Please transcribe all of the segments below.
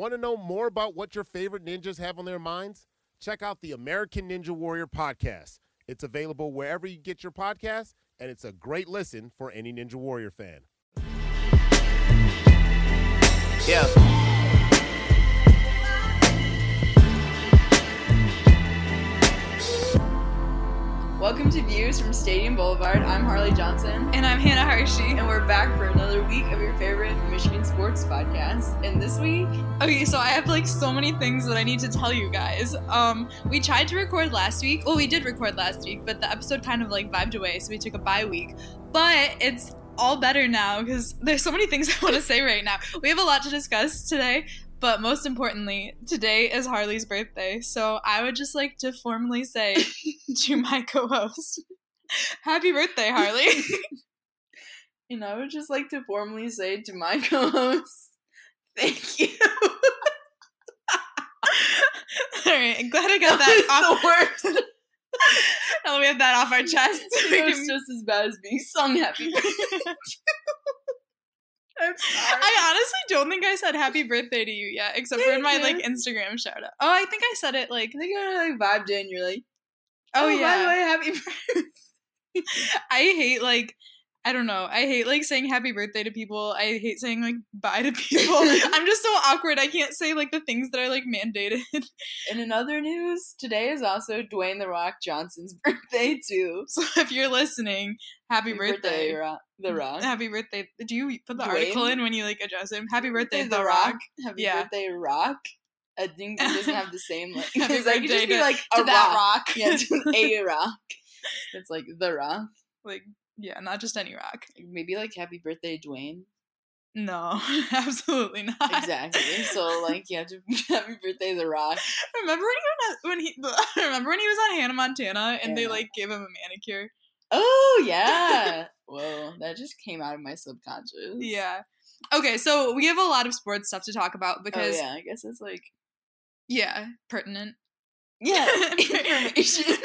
Want to know more about what your favorite ninjas have on their minds? Check out the American Ninja Warrior podcast. It's available wherever you get your podcasts, and it's a great listen for any Ninja Warrior fan. Yeah. Welcome to Views from Stadium Boulevard. I'm Harley Johnson. And I'm Hannah Harshi. And we're back for another week of your favorite Michigan sports podcast. And this week, Okay, so I have like so many things that I need to tell you guys. Um, we tried to record last week. Well, we did record last week, but the episode kind of like vibed away, so we took a bye week. But it's all better now because there's so many things I want to say right now. We have a lot to discuss today, but most importantly, today is Harley's birthday. So I would just like to formally say to my co-host, "Happy birthday, Harley!" and I would just like to formally say to my co-host, thank you. all right, I'm glad I got That that off. the worst. Now we have that off our chest. It was just as bad as being sung happy birthday. I'm sorry. I honestly don't think I said happy birthday to you yet, except for in my like Instagram shout out. Oh, I think I said it like I think I like vibed in. You're like, oh, oh by the yeah. way, happy birthday. I hate like I don't know. I hate like saying happy birthday to people. I hate saying like bye to people. I'm just so awkward. I can't say like the things that are like mandated. And in other news, today is also Dwayne the Rock Johnson's birthday too. So if you're listening, happy birthday. Rock, the Rock. Happy birthday. Do you put the Dwayne? article in when you like address him? Happy birthday, The Rock. Happy Yeah. birthday, Rock. I think it doesn't have the same like. Happy it birthday just be like to a rock. rock. Yeah, to a rock. It's like the Rock. Like yeah, not just any rock. Maybe like Happy Birthday, Dwayne. No, absolutely not. Exactly. so like you have to Happy Birthday, the Rock. Remember when he when he remember when he was on Hannah Montana and they like gave him a manicure? Oh yeah. Whoa, that just came out of my subconscious. Yeah. Okay, so we have a lot of sports stuff to talk about Oh because yeah, I guess it's like yeah, pertinent. yeah information.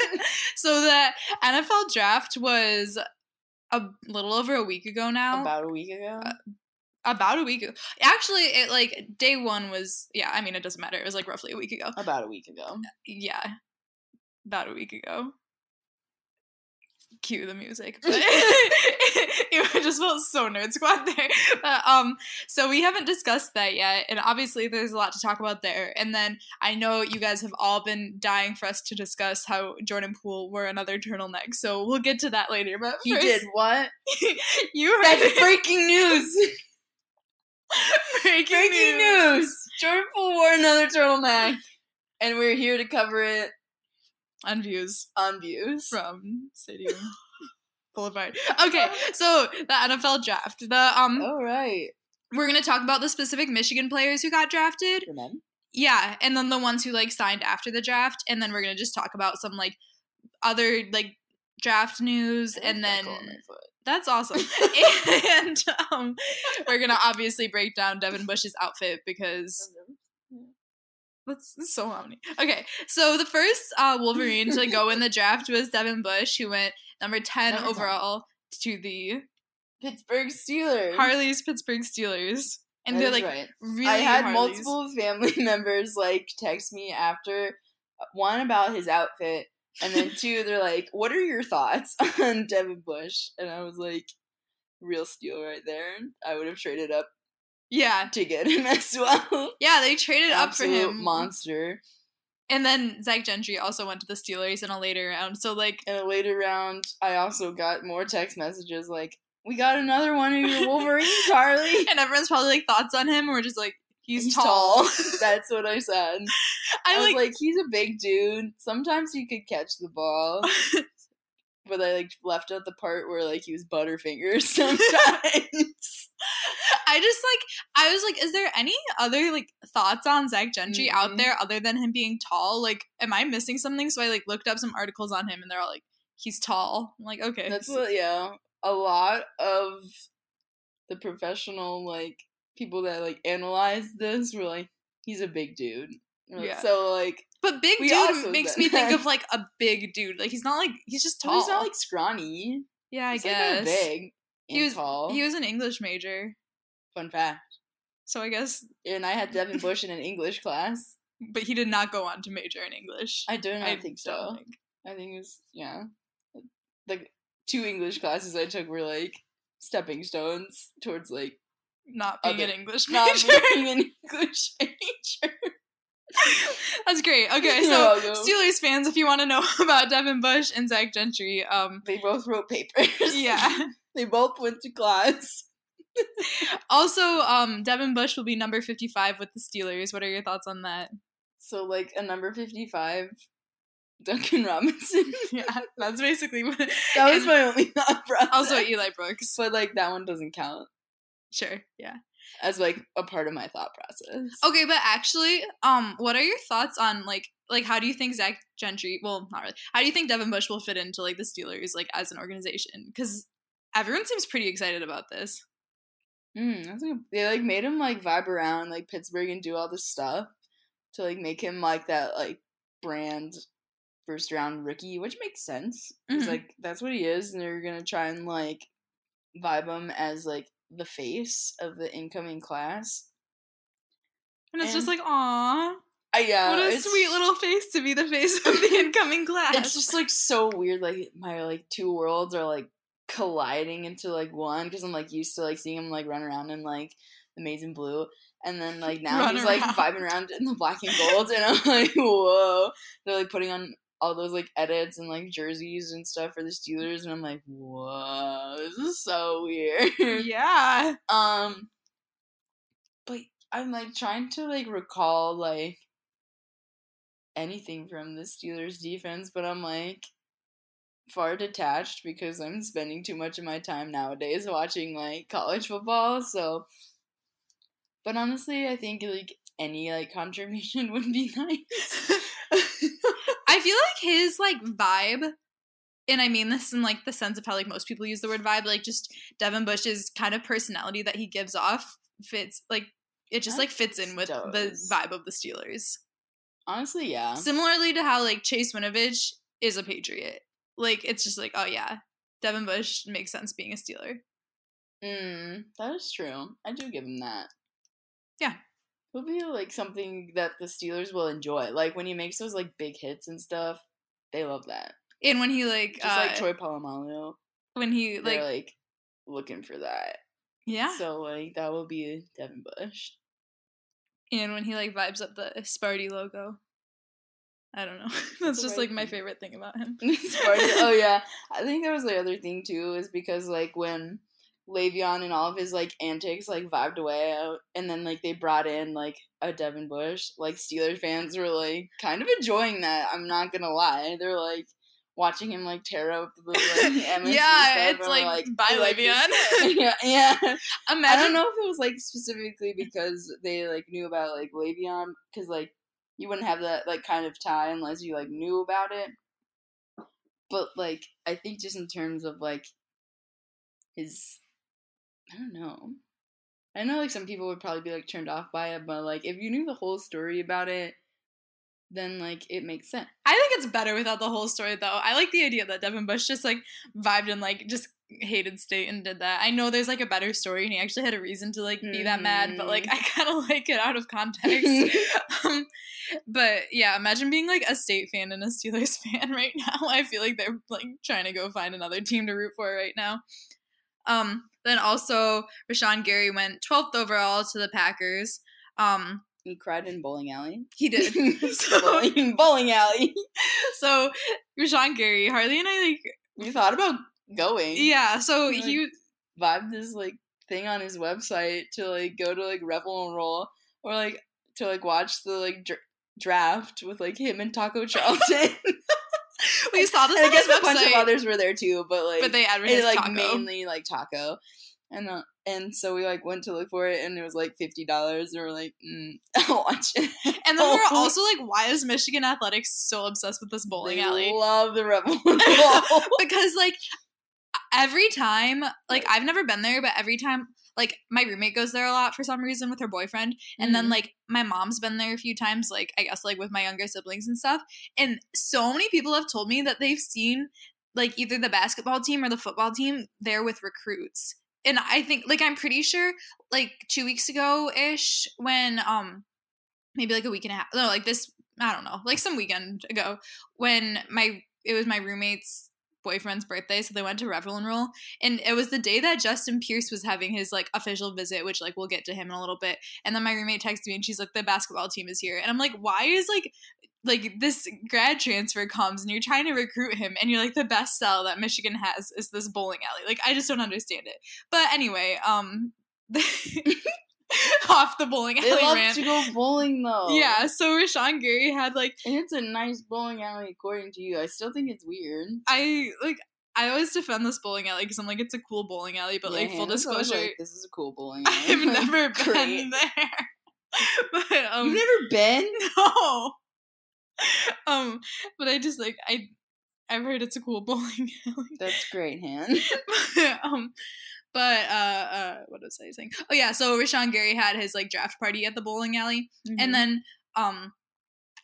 so the NFL draft was a little over a week ago now. About a week ago. Uh, about a week ago. Actually, it like day one was yeah. I mean, it doesn't matter. It was like roughly a week ago. About a week ago. Uh, yeah, about a week ago. Cue the music. But it just felt so nerd squad there. But, um, so we haven't discussed that yet, and obviously there's a lot to talk about there. And then I know you guys have all been dying for us to discuss how Jordan Poole wore another turtleneck. So we'll get to that later. But He first, did what? You heard That's it. breaking news. breaking, breaking news. news. Jordan Poole wore another turtleneck, and we're here to cover it on views. on views. from Stadium Boulevard. Okay, so the NFL draft. The um All right. we're gonna talk about the specific Michigan players who got drafted. Yeah, and then the ones who like signed after the draft, and then we're gonna just talk about some like other like draft news, and then Buckle on my foot. that's awesome. and um, we're gonna obviously break down Devin Bush's outfit because that's, that's so many. Okay, so the first uh, Wolverine to go in the draft was Devin Bush, who went number ten Number 10. overall to the Pittsburgh Steelers. Harley's Pittsburgh Steelers, and That they're like right. really. I had Harleys. multiple family members like text me after uh, one about his outfit, and then two, they're like, "What are your thoughts on Devin Bush?" And I was like, "Real steal right there. I would have traded up Yeah, to get him as well. yeah, they traded up for him. monster." And then Zach Gentry also went to the Steelers in a later round. So like, In a later round, I also got more text messages like, "We got another one of your Wolverines, Harley." and everyone's probably like thoughts on him. We're just like, he's, He's tall. tall. That's what I said. I, I was like, like, he's a big dude. Sometimes he could catch the ball. But I like left out the part where like he was Butterfingers sometimes. I just like, I was like, is there any other like thoughts on Zach Gentry out Mhm. there other than him being tall? Like, am I missing something? So I like looked up some articles on him, and they're all like, he's tall. I'm like, okay, That's what yeah. A lot of the professional like people that like analyze this were like, he's a big dude. Yeah. So like But big We dude makes me think of like a big dude. Like he's not like he's just tall. he's not like scrawny. yeah, I He's like, guess. big he was tall. he was an English major. Fun fact. So I guess, and I had Devin Bush in an English class. but he did not go on to major in English. I don't I I think so. think. I think it was yeah. Like two English classes I took were like stepping stones towards like Not being an Other- English not major. being an English major. That's great. Okay, so. Steelers fans, if you want to know about Devin Bush and Zach Gentry, um, They both wrote papers. yeah. they both went to class. Also, um, Devin Bush will be number fifty-five with the Steelers. What are your thoughts on that? So like a number fifty five, Duncan Robinson. Yeah, that's basically what. that was my only thought process. also Eli Brooks. but like that one doesn't count Sure. Yeah. As like a part of my thought process. Okay, but actually, um, what are your thoughts on like like how do you think Zach Gentry? Well, not really. How do you think Devin Bush will fit into like the Steelers like as an organization? Because everyone seems pretty excited about this. Mm, that's like, they like made him like vibe around like Pittsburgh and do all this stuff to like make him like that like brand first round rookie, which makes sense. Mhm. like that's what he is, and they're gonna try and like vibe him as like the face of the incoming class. And it's just like, aw, I yeah, what a sweet little face to be the face of the incoming class. It's just like so weird. Like my like two worlds are like colliding into like one because I'm like used to like seeing him like run around in like the amazing blue. And then like now Run he's like vibing around in the black and gold, and I'm like, whoa! They're like putting on all those like edits and like jerseys and stuff for the Steelers, and I'm like, whoa, this is so weird. yeah. Um, but I'm like trying to like recall like anything from the Steelers defense, but I'm like far detached because I'm spending too much of my time nowadays watching like college football. So, but honestly, I think like any like contribution would be nice. I feel like his like vibe, and I mean this in like the sense of how like most people use the word vibe, like just Devin Bush's kind of personality that he gives off fits like it just like fits in with the vibe of the Steelers. honestly, yeah. Similarly to how like Chase Winovich is a Patriot. Like it's just like, oh yeah, Devin Bush makes sense being a Steeler. Mm, that is true. I do give him that. Yeah. It'll be like something that the Steelers will enjoy. Like when he makes those like big hits and stuff, they love that. And when he like Just uh, like Troy Polamalu, when he like like looking for that. yeah, So like that will be Devin Bush. and when he like vibes up the Sparty logo. I don't know. That's just like my favorite thing about him. Sparty- oh yeah, I think that was the other thing too, is because like when Le'Veon and all of his like antics like vibed away out, and then like they brought in like a Devin Bush, like Steelers fans were like kind of enjoying that. I'm not gonna lie, they're like watching him like tear up the like yeah, it's we're like, by like Le'Veon. yeah, yeah. I don't know if it was like specifically because they like knew about like Le'Veon, because like you wouldn't have that like kind of tie unless you like knew about it. But like I think just in terms of like his, I don't know. I know like some people would probably be like turned off by it, but like if you knew the whole story about it, then like it makes sense. I think it's better without the whole story though. I like the idea that Devin Bush just like vibed and like just hated state and did that. I know there's like a better story and he actually had a reason to like be that mad, but like I kind of like it out of context. um, but yeah, imagine being like a state fan and a Steelers fan right now. I feel like they're like trying to go find another team to root for right now. Um, then also Rashawn Gary went 12th overall to the Packers. Um, he cried in bowling alley. he did. So- bowling, bowling alley. so Rashawn Gary, Harley and I like we thought about going? yeah. So Like- he vibed this like thing on his website to like go to like Revel and Roll or like to like watch the like dr- draft with like him and Taco Charlton. we saw this I guess a bunch of others were there too, but like but they advertised like taco. mainly like taco. And uh, and so we like went to look for it and it was like fifty dollars and we're like, mm, I'll watch it. and then we were also like, why is Michigan athletics so obsessed with this bowling They alley? Love the Revel and because like every time like i've never been there but every time like my roommate goes there a lot for some reason with her boyfriend and then Mhm. like my mom's been there a few times like i guess like with my younger siblings and stuff and so many people have told me that they've seen like either the basketball team or the football team there with recruits and I think like I'm pretty sure like two weeks ago ish when um maybe like a week and a half no like this I don't know like some weekend ago when my it was my roommate's boyfriend's birthday so they went to Revel and Roll and it was the day that Justin Pierce was having his like official visit which like we'll get to him in a little bit and then my roommate texted me and she's like the basketball team is here and I'm like why is like like this grad transfer comes and you're trying to recruit him and you're like the best sell that Michigan has is this bowling alley. Like I just don't understand it. But anyway, um off the bowling alley They love rant. to go bowling though. Yeah, so Rashawn Gary had like And it's a nice bowling alley according to you. I still think it's weird. I like I always defend this bowling alley because I'm like it's a cool bowling alley, but Yeah, like full disclosure, like, this is a cool bowling alley. I've Like, never great. been there. but um You've never been? no. Um, but I just like I I've heard it's a cool bowling alley. That's great, Han. um, but uh, uh, what was I saying? Oh yeah, so Rashawn Gary had his like draft party at the bowling alley, Mm-hmm. and then um,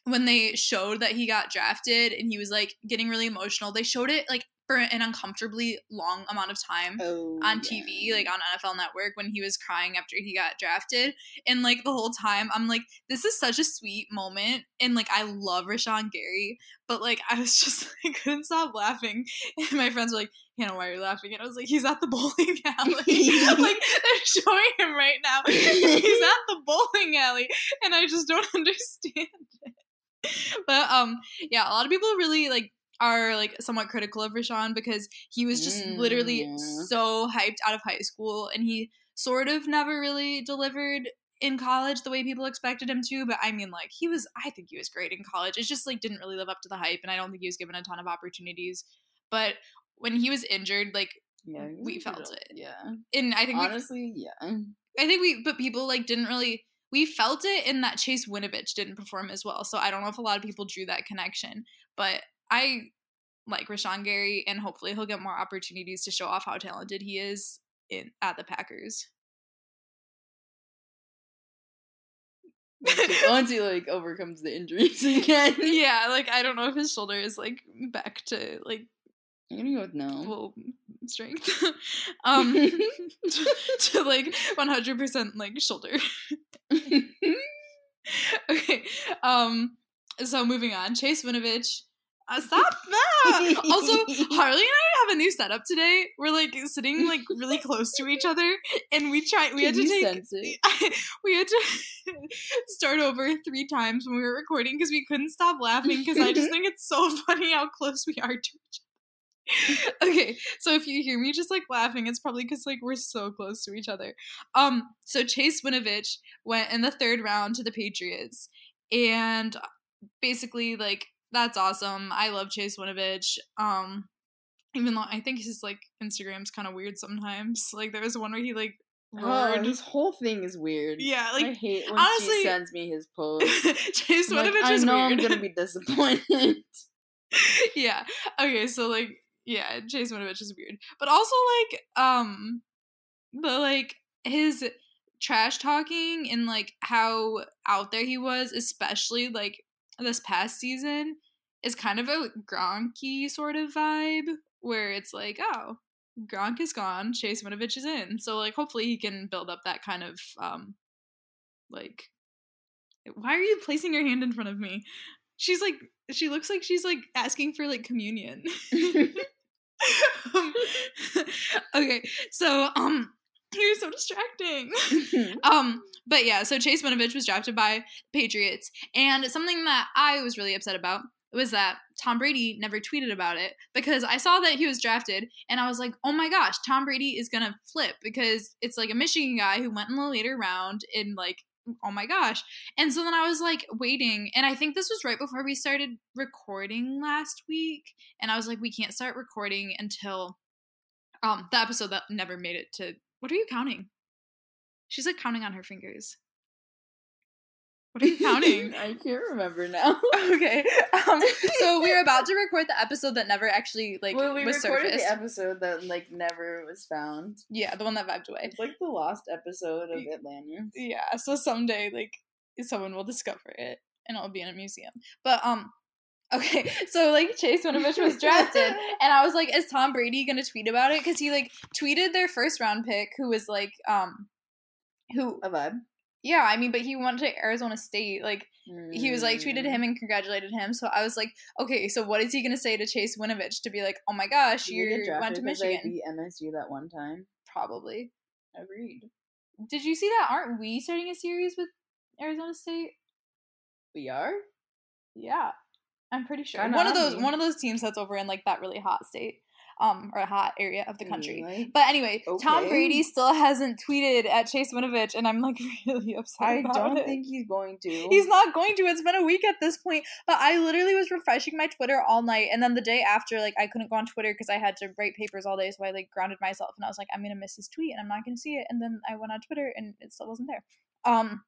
when they showed that he got drafted and he was like getting really emotional, they showed it like for an uncomfortably long amount of time oh, on yeah. TV, like on NFL Network, when he was crying after he got drafted. And like the whole time, I'm like, this is such a sweet moment. And like, I love Rashawn Gary, but like, I was just, I couldn't stop laughing. And my friends were like, Hannah, why are you laughing? And I was like, he's at the bowling alley. like, they're showing him right now. he's at the bowling alley. And I just don't understand it. But um, yeah, a lot of people really like are like somewhat critical of Rashawn because he was just literally Mm. so hyped out of high school and he sort of never really delivered in college the way people expected him to but i mean like he was i think he was great in college it's just like didn't really live up to the hype and i don't think he was given a ton of opportunities but when he was injured like Yeah, we felt it. Yeah. and i think we, Honestly, yeah. i think we but people like didn't really we felt it in that chase winovich didn't perform as well so i don't know if a lot of people drew that connection but i like rashawn gary and hopefully he'll get more opportunities to show off how talented he is in at the packers Once he, like overcomes the injuries again. yeah, like I don't know if his shoulder is like back to like I'm gonna go with no. full strength. um to, to like 100% like shoulder. okay. Um so moving on. Chase Winovich. Uh, stop that. also, Harley and I have a new setup today. We're like sitting like really close to each other and we tried. we had to take we had to start over three times when we were recording because we couldn't stop laughing because I just think it's so funny how close we are to each other. okay, so if you hear me just like laughing, it's probably because like we're so close to each other. Um, so Chase Winovich went in the third round to the Patriots, and basically like that's awesome. I love Chase Winovich. Um, even though I think his like Instagram's kind of weird sometimes. Like there was one where he like Oh, roared. his whole thing is weird. yeah, like I hate when honestly- she sends me his post. Chase I'm like, Winovich I know weird. I'm gonna be disappointed. yeah. Okay, so like yeah, Chase Winovich is weird. But also like um the like his trash talking and like how out there he was, especially like this past season, is kind of a Gronky sort of vibe where it's like, oh, Gronk is gone, Chase Winovich is in. So like hopefully he can build up that kind of um like why are you placing your hand in front of me? She's like she looks like she's like asking for like communion. um, okay, so um you're so distracting. Um, but yeah, so Chase Winovich was drafted by the Patriots, and something that I was really upset about was that Tom Brady never tweeted about it because I saw that he was drafted, and I was like, oh my gosh, Tom Brady is gonna flip because it's like a Michigan guy who went in the later round in like. Oh my gosh. And so then I was like waiting, and I think this was right before we started recording last week. And I was like, we can't start recording until um the episode that never made it to what are you counting? She's like counting on her fingers. What are you counting? I can't remember now. okay. Um, so we were about to record the episode that never actually like well, we was recorded surfaced. the episode that like never was found. yeah, the one that vibed away. It's like the lost episode of Atlanta. Yeah, so someday like someone will discover it and it'll be in a museum. But um Okay, so like Chase Winovich was drafted, and I was like, is Tom Brady gonna tweet about it? Because he like tweeted their first round pick, who was like, um, who, A vibe. yeah, I mean, but he went to Arizona State. Like he was like tweeted Mm. him and congratulated him. So I was like, okay, so what is he gonna say to Chase Winovich to be like, oh my gosh, you went to 'cause they Michigan? beat MSU that one time. Probably. Agreed. Did you see that? Aren't we starting a series with Arizona State? We are. Yeah, I'm pretty sure. One of those one of those teams that's over in like that really hot state, um, or a hot area of the country. Really? But anyway, Tom Brady still hasn't tweeted at Chase Winovich, and I'm like really upset. I don't it. think he's going to. He's not going to. It's been a week at this point. But I literally was refreshing my Twitter all night, and then the day after, like I couldn't go on Twitter because I had to write papers all day. So I like grounded myself, and I was like, I'm gonna miss his tweet, and I'm not gonna see it. And then I went on Twitter, and it still wasn't there. Um,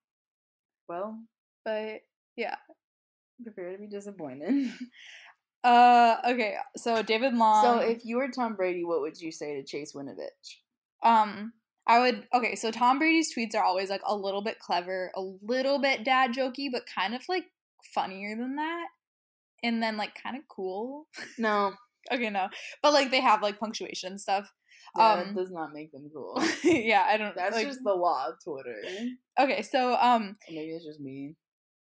Well, but yeah. Prepare to be disappointed. Uh, okay. So David Long. so, if you were Tom Brady, what would you say to Chase Winovich? Um, I would okay. So Tom Brady's tweets are always like a little bit clever, a little bit dad jokey, but kind of like funnier than that, and then like kind of cool. No, okay, no, but like they have like punctuation and stuff. that Um, does not make them cool. yeah, I don't. That's like, just the law of Twitter. okay. So um, maybe it's just me.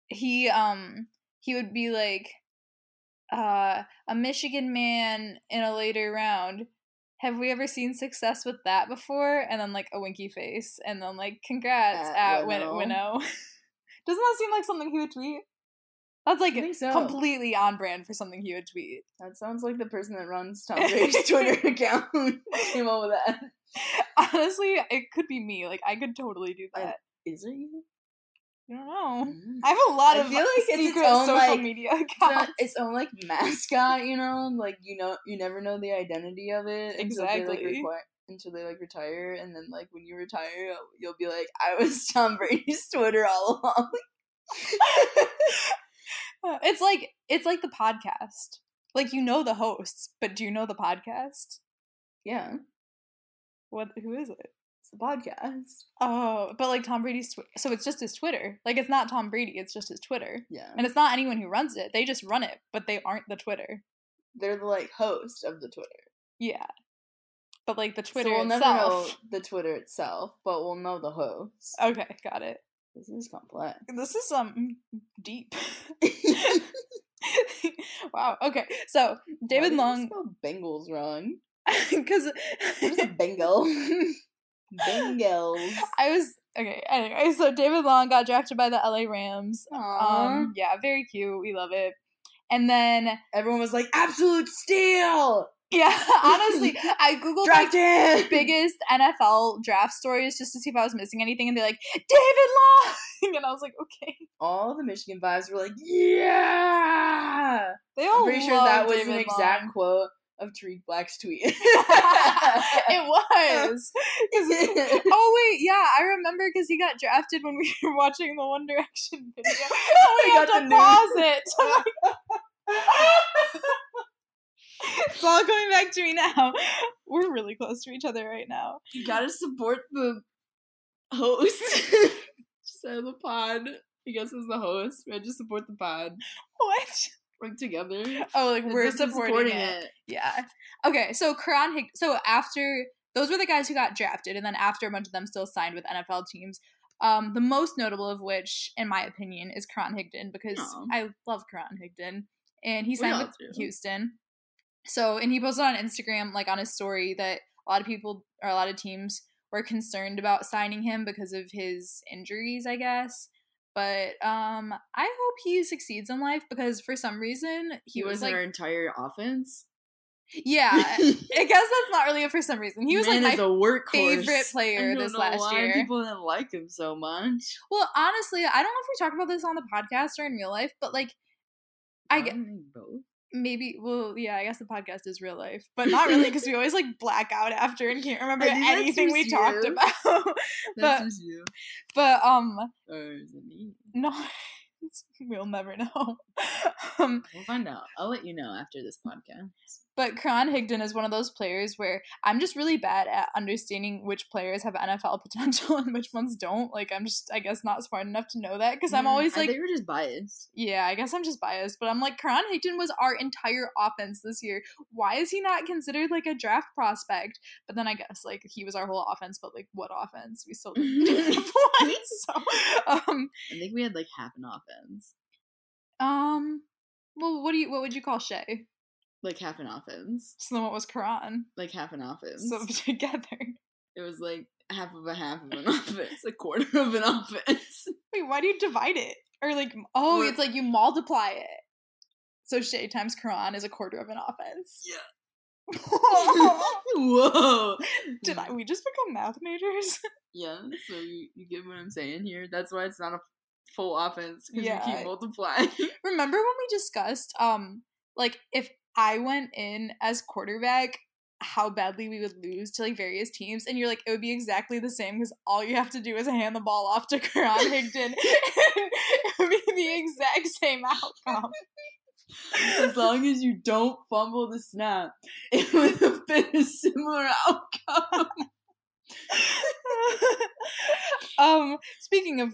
he um he would be like, uh, a Michigan man in a later round. Have we ever seen success with that before? And then like a winky face, and then like congrats At at, Winnow. Winnow. Doesn't that seem like something he would tweet? That's like so. completely on brand for something he would tweet. That sounds like the person that runs Tom Brady's Twitter account came up with that. Honestly, it could be me. Like I could totally do that. Is it you? I don't know. Mm. I have a lot I of feel like it's its secret own, social like, media accounts. its own like mascot, you know, like you know, you never know the identity of it until they like Exactly. require until they like retire, and then like when you retire, you'll be like, I was Tom Brady's Twitter all along. it's like it's like the podcast. Like you know the hosts, but do you know the podcast? yeah, What? Who is it? The podcast. Oh, but like Tom Brady's. Twi- so it's just his Twitter. Like it's not Tom Brady. It's just his Twitter, Yeah, and it's not anyone who runs it. They just run it, but they aren't the Twitter. they're the like host of the Twitter. Yeah, but like the Twitter so we'll itself. never know the Twitter itself, but we'll know the host. Okay, got it. This is complex. This is um deep. wow. Okay, so David Long, did you spell Bengals wrong. because Where's a Bengal? Bengals. I was okay. Anyway, so David Long got drafted by the LA Rams. Aww. Um, yeah, very cute. We love it. And then, Everyone was like, absolute steal! yeah, honestly, I googled like biggest NFL draft stories just to see if I was missing anything, and they're like David Long, and I was like, okay. All the Michigan vibes were like, yeah! They all I'm pretty sure that was David an exact Long. quote of Tarik Black's tweet. it was. oh wait, yeah, I remember because he got drafted when we were watching the One Direction video. Oh, we We had to pause it. it's all coming back to me now. We're really close to each other right now. you gotta support the host. just of the pod. I guess as the host. We had to support the pod. What? Work together. Oh, like we're is supporting, it. Yeah. Okay, so Karan Hig- so after those were the guys who got drafted, and then after a bunch of them still signed with NFL teams. Um, the most notable of which, in my opinion, is Karan Higdon because Aw. I love Karan Higdon, and he signed with do. Houston. So, and he posted on Instagram, like on his story, that a lot of people or a lot of teams were concerned about signing him because of his injuries, I guess. But um, I hope he succeeds in life because for some reason he, He was was like our entire offense. yeah, I guess that's not really for some reason. He was Man like my a favorite player I this last why year. People didn't like him so much. well, honestly, I don't know if we talked about this on the podcast or in real life, but like, I get think both. Maybe. Well, yeah, I guess the podcast is real life, but not really because we always like black out after and can't remember I think that's anything we just talked you. about. That's but you. but um, Or is it me? no, we'll never know. Um, We'll find out. I'll let you know after this podcast. But Karan Higdon is one of those players where I'm just really bad at understanding which players have NFL potential and which ones don't. Like I'm just, I guess, not smart enough to know that because I'm Mm, always like, we're just biased. yeah, I guess I'm just biased, but I'm like, Karan Higdon was our entire offense this year. Why is he not considered like a draft prospect? But then I guess like he was our whole offense, but like what offense? We still didn't have one. So, um, I think we had like half an offense. um, well, what do you, what would you call Shea? Like half an offense. So then what was Karan? Like half an offense. So together. it was like half of a half of an offense, a quarter of an offense. Wait, why do you divide it? Or like, oh, We're- it's like you multiply it. So Shea times Karan is a quarter of an offense. Yeah. Yeah. Whoa. Did I, we just become math majors? Yeah, so you, you get what I'm saying here. That's why it's not a full offense because Yeah. you keep multiplying. Remember when we discussed, um, like if I went in as quarterback, how badly we would lose to like various teams, and you're like, it would be exactly the same because all you have to do is hand the ball off to Karan Higdon, and it would be the exact same outcome. as long as you don't fumble the snap, it would have been a similar outcome. um, speaking of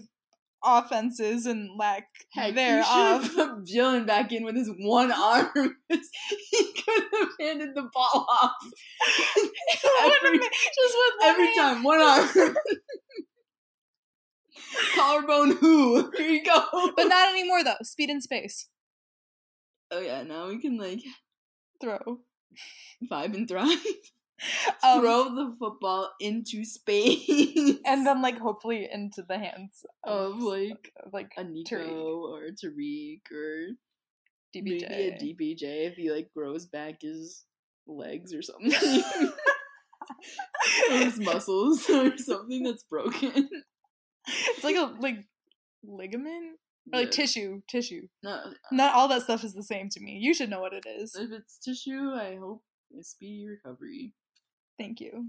offenses and lack Heck, there, you should put Jalen back in with his one arm. he could have handed the ball off every, just with every time. One arm. Collarbone who? Here you go. but not anymore though. Speed and space. oh yeah, now we can like Throw. vibe and thrive. Um, Throw the football into space. and then like hopefully into the hands of like of, like a Nico or Tarik or DPJ. maybe a DPJ if he like grows back his legs or something. or his muscles or something that's broken. it's like a like ligament or like Yeah. tissue. Tissue. No, Not all that stuff is the same to me. You should know what it is. if it's tissue, I hope a speedy recovery. Thank you.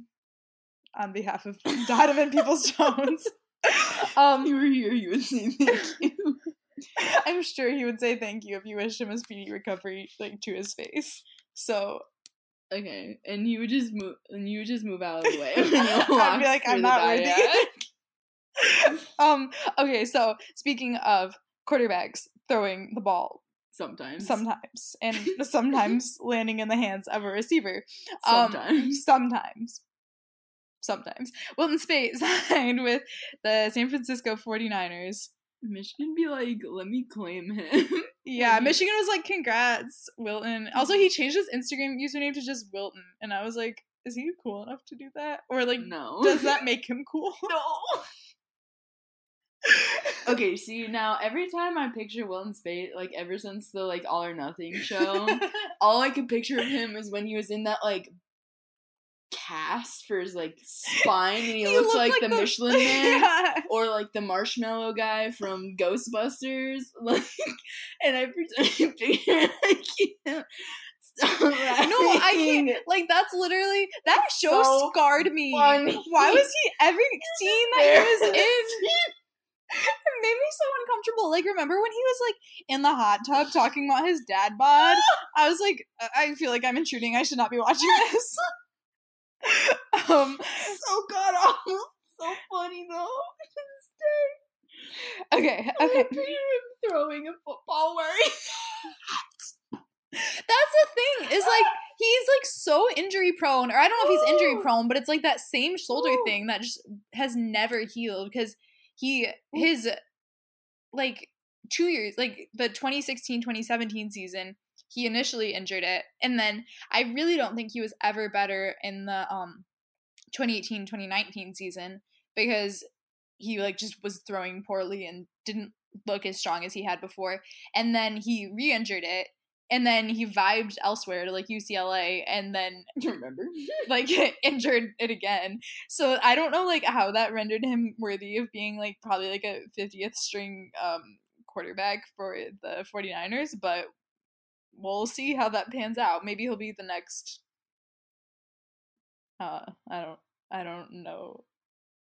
On behalf of Donovan Peoples Jones. um, you were here, you would say thank you. I'm sure he would say thank you if you wished him a speedy recovery, like to his face. So Okay, and you would just move, and you would just move out of the way. I'd be like, I'm not ready. um, okay, so speaking of quarterbacks throwing the ball Sometimes. sometimes and sometimes landing in the hands of a receiver. Um, Sometimes. sometimes. Sometimes. Wilton Speight signed with the San Francisco 49ers. Michigan be like, let me claim him. Yeah. Michigan was like, congrats, Wilton. Also, he changed his Instagram username to just Wilton. And I was like, is he cool enough to do that? Or like, no. does that make him cool? no. Okay, see now every time I picture Wilton Speight, like ever since the like All or Nothing show, all I could picture of him is when he was in that like cast for his like spine, and he, looked, looked like, the, Michelin Man. Yeah. Or like the marshmallow guy from Ghostbusters, like, and I picture, I can't stop No, I can't. Like that's literally that show so scarred me. funny. Why was he every scene that he was in? It made me so uncomfortable. Like, remember when he was like in the hot tub talking about his dad bod? I was like, I feel like I'm intruding. I should not be watching this. um. so god awful, so funny though. Okay. Okay. throwing a football wearing. That's the thing. Is like he's like so injury prone, or I don't know if he's injury prone, but it's like that same shoulder thing that just has never healed because he his like two years like the 2016-2017 season he initially injured it and then i really don't think he was ever better in the um 2018-2019 season because he like just was throwing poorly and didn't look as strong as he had before and then he re-injured it and then he vibed elsewhere to like UCLA and then Remember? like injured it again. So I don't know like how that rendered him worthy of being like probably like a 50th string um quarterback for the 49ers, but we'll see how that pans out. Maybe he'll be the next uh I don't I don't know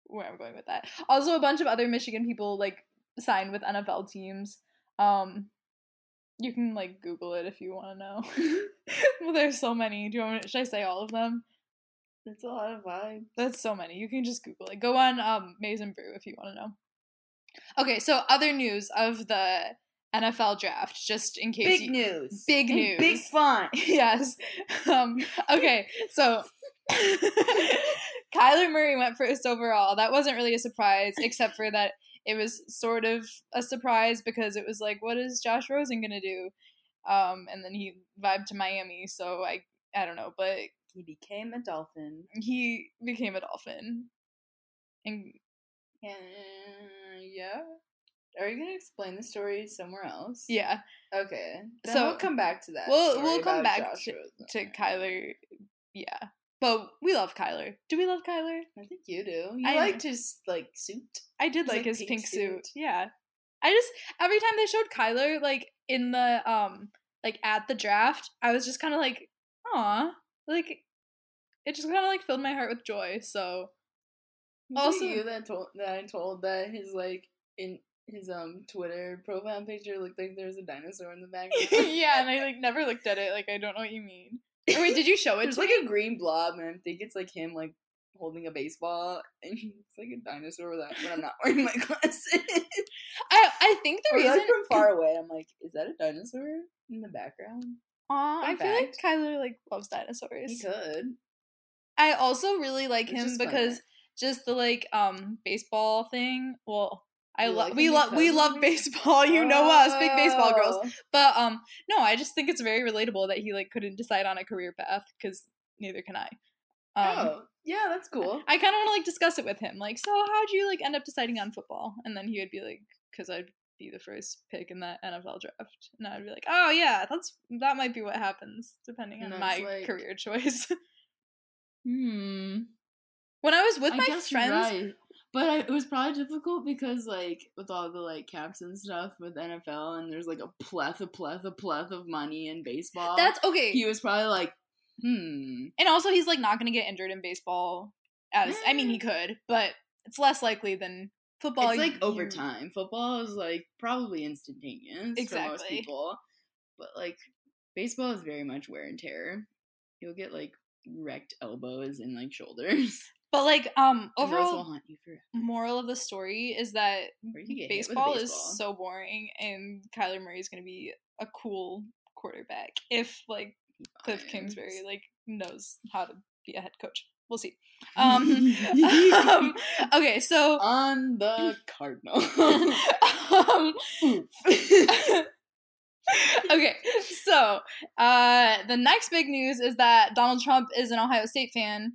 where I'm going with that. Also a bunch of other Michigan people like signed with NFL teams. Um You can like Google it if you want to know. well, there's so many. Do you want? Me, should I say all of them? That's a lot of vibes. That's so many. You can just Google it. Go on um Maize n Brew if you want to know. Okay, so other news of the NFL draft, just in case. Big you- news. Big In news. Big font. yes. Um, okay, so Kyler Murray went first overall. That wasn't really a surprise, except for that it was sort of a surprise because it was like, what is Josh Rosen gonna do? Um, and then he vibed to Miami, so I I don't know, but He became a dolphin. he became a dolphin. And Yeah. yeah. Are you gonna explain the story somewhere else? yeah, Okay. So, we'll come back to that. we'll- we'll come back Josh Rosen. to Kyler, yeah. But we love Kyler. Do we love Kyler? I think you do. You I- liked his like suit. I did His, like like, his pink pink, suit. suit. Yeah. I just every time they showed Kyler like in the um like at the draft, I was just kind of like, aw, like it just kind of like filled my heart with joy. So Was Also- you that told that I told that his like in his um Twitter profile picture looked like there was a dinosaur in the background. yeah, and I like never looked at it. Like I don't know what you mean. Or wait, did you show it It's like me? a green blob, and I think it's like him like holding a baseball, and it's like a dinosaur without when I'm not wearing my glasses. I I think the or reason like from far away, I'm like, is that a dinosaur in the background? Aw, I Fun feel like fact. Kyler like loves dinosaurs. He could. I also really like It's him just because just the like um baseball thing. Well, I love like we love we love baseball. You know us, big baseball girls. Oh. But um, no, I just think it's very relatable that he like couldn't decide on a career path because neither can I. Um, oh, yeah, that's cool. I kind of want to like discuss it with him. Like, so how'd you like end up deciding on football? And then he would be like, because I'd be the first pick in that NFL draft, and I'd be like, oh yeah, that's that might be what happens depending on my like- career choice. Hmm. when I was with I my friends, right. But I, it was probably difficult because, like, with all the like caps and stuff with NFL, and there's like a pleth, a pleth, a pleth of money in baseball. that's okay. he was probably like, hmm. and also, he's like not gonna get injured in baseball. As I mean, he could, but it's less likely than football. it's like you- overtime. Football is like probably instantaneous for most Exactly. people, but like baseball is very much wear and tear. You'll get like wrecked elbows and like shoulders. But like, um, And those will overall, haunt you forever. moral of the story is that Or you could get hit with a baseball is so boring, and Kyler Murray is going to be a cool quarterback if like Cliff Kingsbury like knows how to be a head coach. We'll see. Um, um, okay, so on the Cardinal. um, okay, so uh, the next big news is that Donald Trump is an Ohio State fan,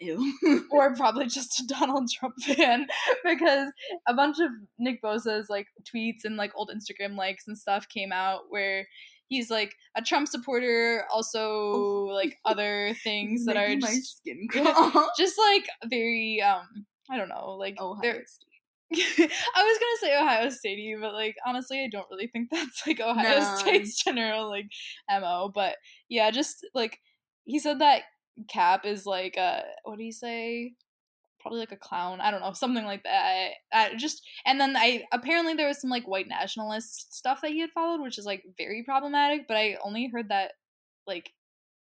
Ew. or probably just a Donald Trump fan, because a bunch of Nick Bosa's like tweets and like old Instagram likes and stuff came out where he's like a Trump supporter, also like other things that are my just, just like very um I don't know, like Ohio State. I was gonna say Ohio State, but like honestly, I don't really think that's like Ohio No. State's general like mo. But yeah, just like he said that Kap is like uh what do you say? Probably like a clown. I don't know, something like that. I just and then I apparently there was some like white nationalist stuff that he had followed, which is like very problematic. But I only heard that like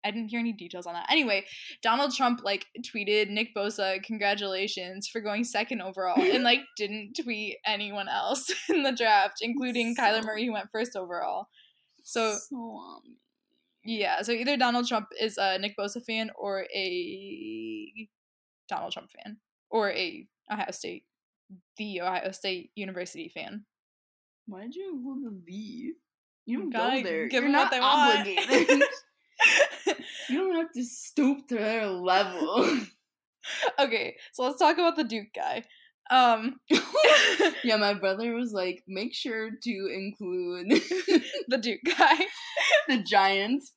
I didn't hear any details on that. Anyway, Donald Trump like tweeted Nick Bosa congratulations for going second overall and like didn't tweet anyone else in the draft, including Kyler So- Murray who went first overall. So so um, yeah, so either Donald Trump is a Nick Bosa fan or a Donald Trump fan or a Ohio State, the Ohio State University fan. why did you include the V? You don't Gotta go there. give You're not they want. obligated. you don't have to stoop to their level. okay, so let's talk about the Duke guy. Um, yeah, my brother was like, make sure to include the Duke guy. the Giants.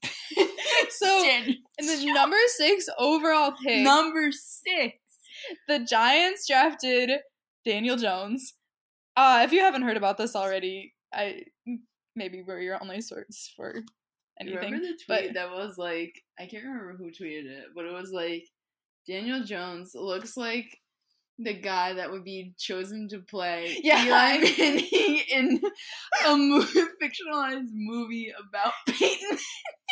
So Daniel in the number six overall pick, Number six. the Giants drafted Daniel Jones. Uh, if you haven't heard about this already, I maybe we're your only source for anything. Remember the but- tweet that was like, I can't remember who tweeted it, but it was like, Daniel Jones looks like the guy that would be chosen to play Yeah. Eli Manning in a movie, fictionalized movie about Peyton.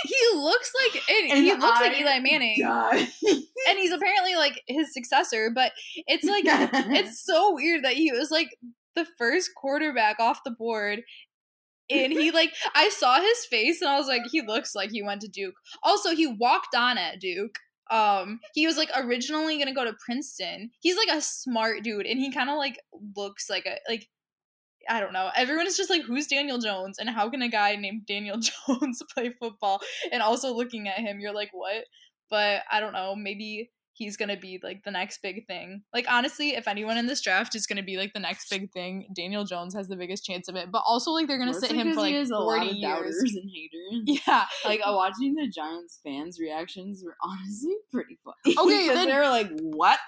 He looks like and, And he looks like Eli Manning, and he's apparently like his successor. But it's like it's so weird that he was like the first quarterback off the board. And he like I saw his face and I was like, he looks like he went to Duke. Also, he walked on at Duke. Um, he was like originally gonna go to Princeton. He's like a smart dude, and he kind of like looks like a like I don't know. Everyone is just like, who's Daniel Jones, and how can a guy named Daniel Jones play football? And also looking at him, you're like, what? But I don't know. Maybe he's gonna be like the next big thing. Like honestly, if anyone in this draft is gonna be like the next big thing, Daniel Jones has the biggest chance of it. But also like they're gonna sit him for like has a lot forty of years. doubters and haters. Yeah, Like uh, watching the Giants fans' reactions were honestly pretty funny. Okay, because then- they were like, "What?"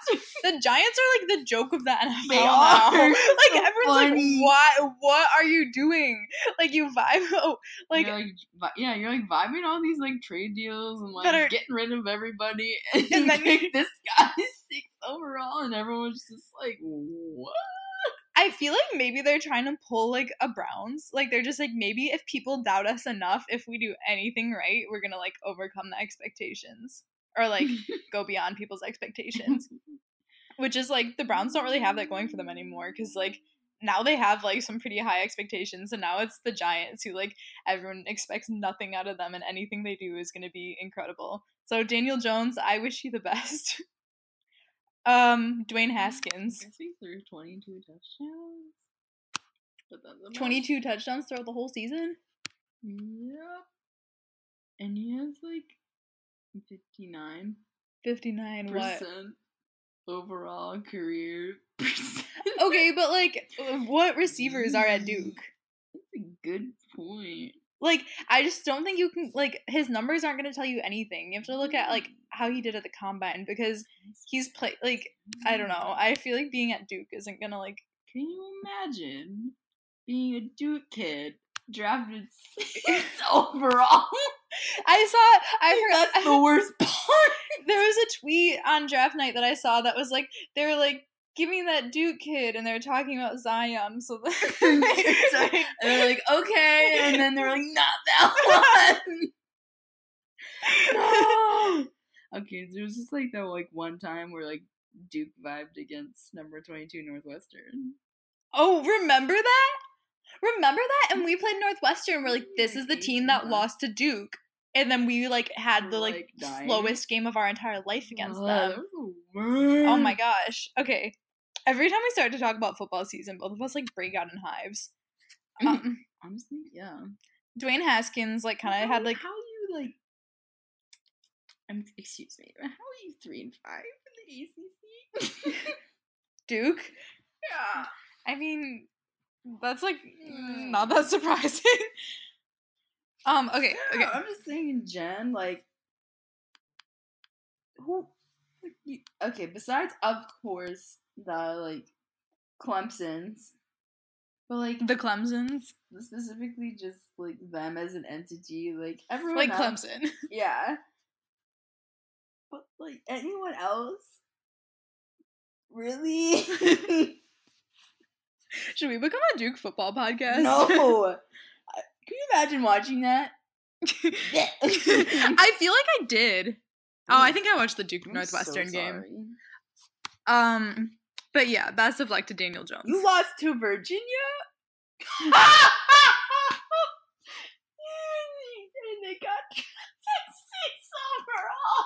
the Giants are like the joke of the NFL They now. are. Like So everyone's funny. like, what? What are you doing? Like you vibe. Oh, like you're like, vi- yeah, you're like vibing all these like trade deals and like getting rid of everybody, and, And then- pick this guy sixth overall, and everyone's just like, "What?" I feel like maybe they're trying to pull like a Browns. Like they're just like maybe if people doubt us enough, if we do anything right, we're gonna like overcome the expectations or like go beyond people's expectations. Which is like the Browns don't really have that going for them anymore because like now they have like some pretty high expectations and now it's the Giants who like everyone expects nothing out of them and anything they do is gonna be incredible. So Daniel Jones, I wish you the best. um, Dwayne Haskins. He threw 22 touchdowns. But that's 22 touchdowns throughout the whole season. Yep. And he has like 59 59 what? percent overall career percent. Okay, but like what receivers are at Duke? That's a good point. Like I just don't think you can like his numbers aren't going to tell you anything. You have to look at like how he did at the combine because he's play like I don't know. I feel like being at Duke isn't going to like Can you imagine being a Duke kid drafted sixth overall? I saw I heard That's the worst part. there was a tweet on draft night that I saw that was like they were like give me that Duke kid and they were talking about Zion so and they're like, okay, and then they're like, not that one. no. Okay, there was just like that like one time where like Duke vibed against number twenty two Northwestern. Oh, remember that? Remember that? And mm. we played Northwestern. We're like, this is the team that lost to Duke. And then we like had the like, like, slowest game of our entire life against them. that was the worst. Oh my gosh. Okay. Every time we start to talk about football season, both of us like break out in hives. Um, Honestly, yeah. Dwayne Haskins like kind of had like how you like. I'm excuse me. How are you three and five in the ACC? Duke. yeah. I mean, that's like not that surprising. um. Okay. Okay. Yeah, I'm just saying, Jen, like, who? Okay, besides of course the like Clemson's, but like The Clemsons, specifically just like them as an entity, like everyone like else, Clemson. yeah. But like anyone else, really? Should we become a Duke football podcast? no. Can you imagine watching that? I feel like I did. Oh, I think I watched the Duke I'm Northwestern so game. Um, but yeah, best of luck to Daniel Jones. You lost to Virginia? and they got six overall.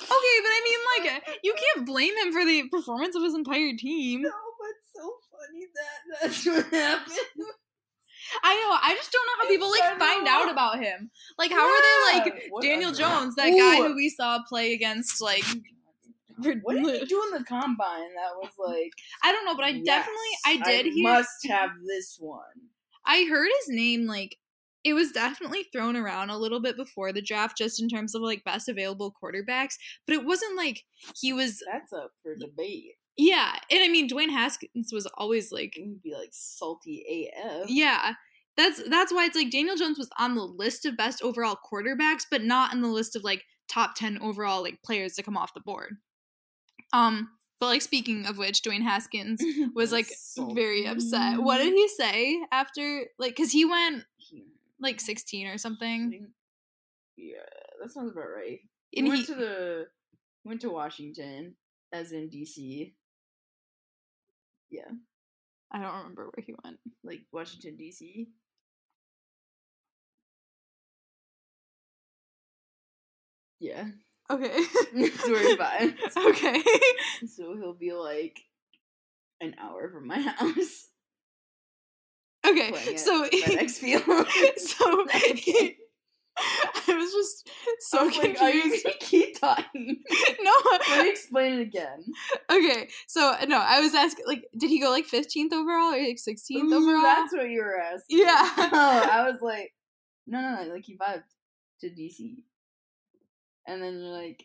okay, but I mean, like, you can't blame him for the performance of his entire team. No, but so funny that that's what happened. I know. I just don't know how people like find out about him. Like, how are they like Yeah, what Daniel Jones, that guy who we saw play against? Like, What did he do in the combine that was like? I don't know, but I yes, definitely I did I hear. must have this one. I heard his name like it was definitely thrown around a little bit before the draft, just in terms of like best available quarterbacks. But it wasn't like he was. That's up for debate. Yeah, and I mean Dwayne Haskins was always like would be like salty AF. Yeah. That's that's why it's like Daniel Jones was on the list of best overall quarterbacks, but not in the list of like top 10 overall like players to come off the board. Um But like speaking of which, Dwayne Haskins was like So- very upset. What did he say after like cuz he went like 16 or something. Yeah, that sounds about right. And he he went to the went to Washington, as in DC. Yeah, I don't remember where he went. like Washington DC. Yeah, Okay. fine. okay. So he'll be like an hour from my house. Okay. So FedEx Field. so. I was just so was like, are you confused. gonna keep talking? no. Let me explain it again. Okay. So uh, no, I was asking like did he go like 15th overall or like 16th overall? That's what you were asking. Yeah. Oh, I was like, no, no, no. Like he vibed to DC, and then you're like,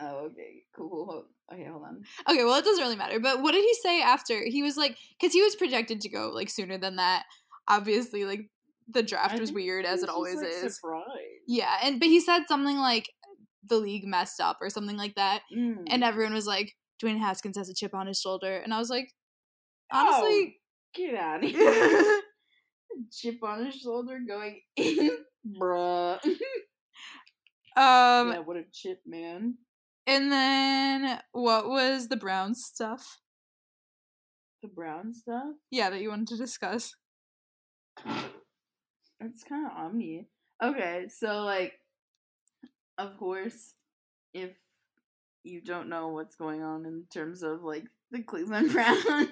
oh, okay, cool, cool. Hold, okay, hold on. Okay, well, it doesn't really matter. But what did he say after? He was like, because he was projected to go like sooner than that. Obviously, like the draft I was weird he as it always like, is. Yeah, and but he said something like the league messed up or something like that, Mm. and everyone was like, Dwayne Haskins has a chip on his shoulder, and I was like, Oh, honestly, get out of here. Chip on his shoulder, going in, bruh. um, yeah, what a chip, man. and then what was the Brown stuff? The brown stuff. Yeah, that you wanted to discuss. It's kind of omni. Okay, so like, of course, if you don't know what's going on in terms of like the Cleveland Browns,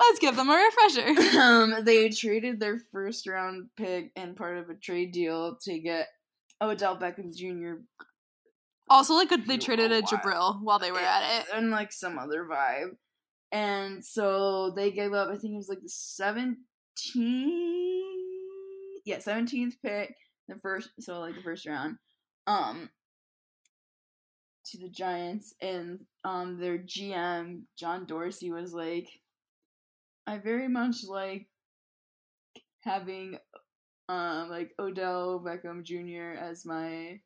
Let's give them a refresher. um, they traded their first round pick and part of a trade deal to get Odell Beckham Jr. Also, like they traded a Jabrill while they were at it. and like some other vibe. And so they gave up, I think it was like the 17th, yeah, 17th pick, the first, so like the first round, um, to the Giants. And um, their GM, John Dorsey, was like, I very much like having um like Odell Beckham Jr. as my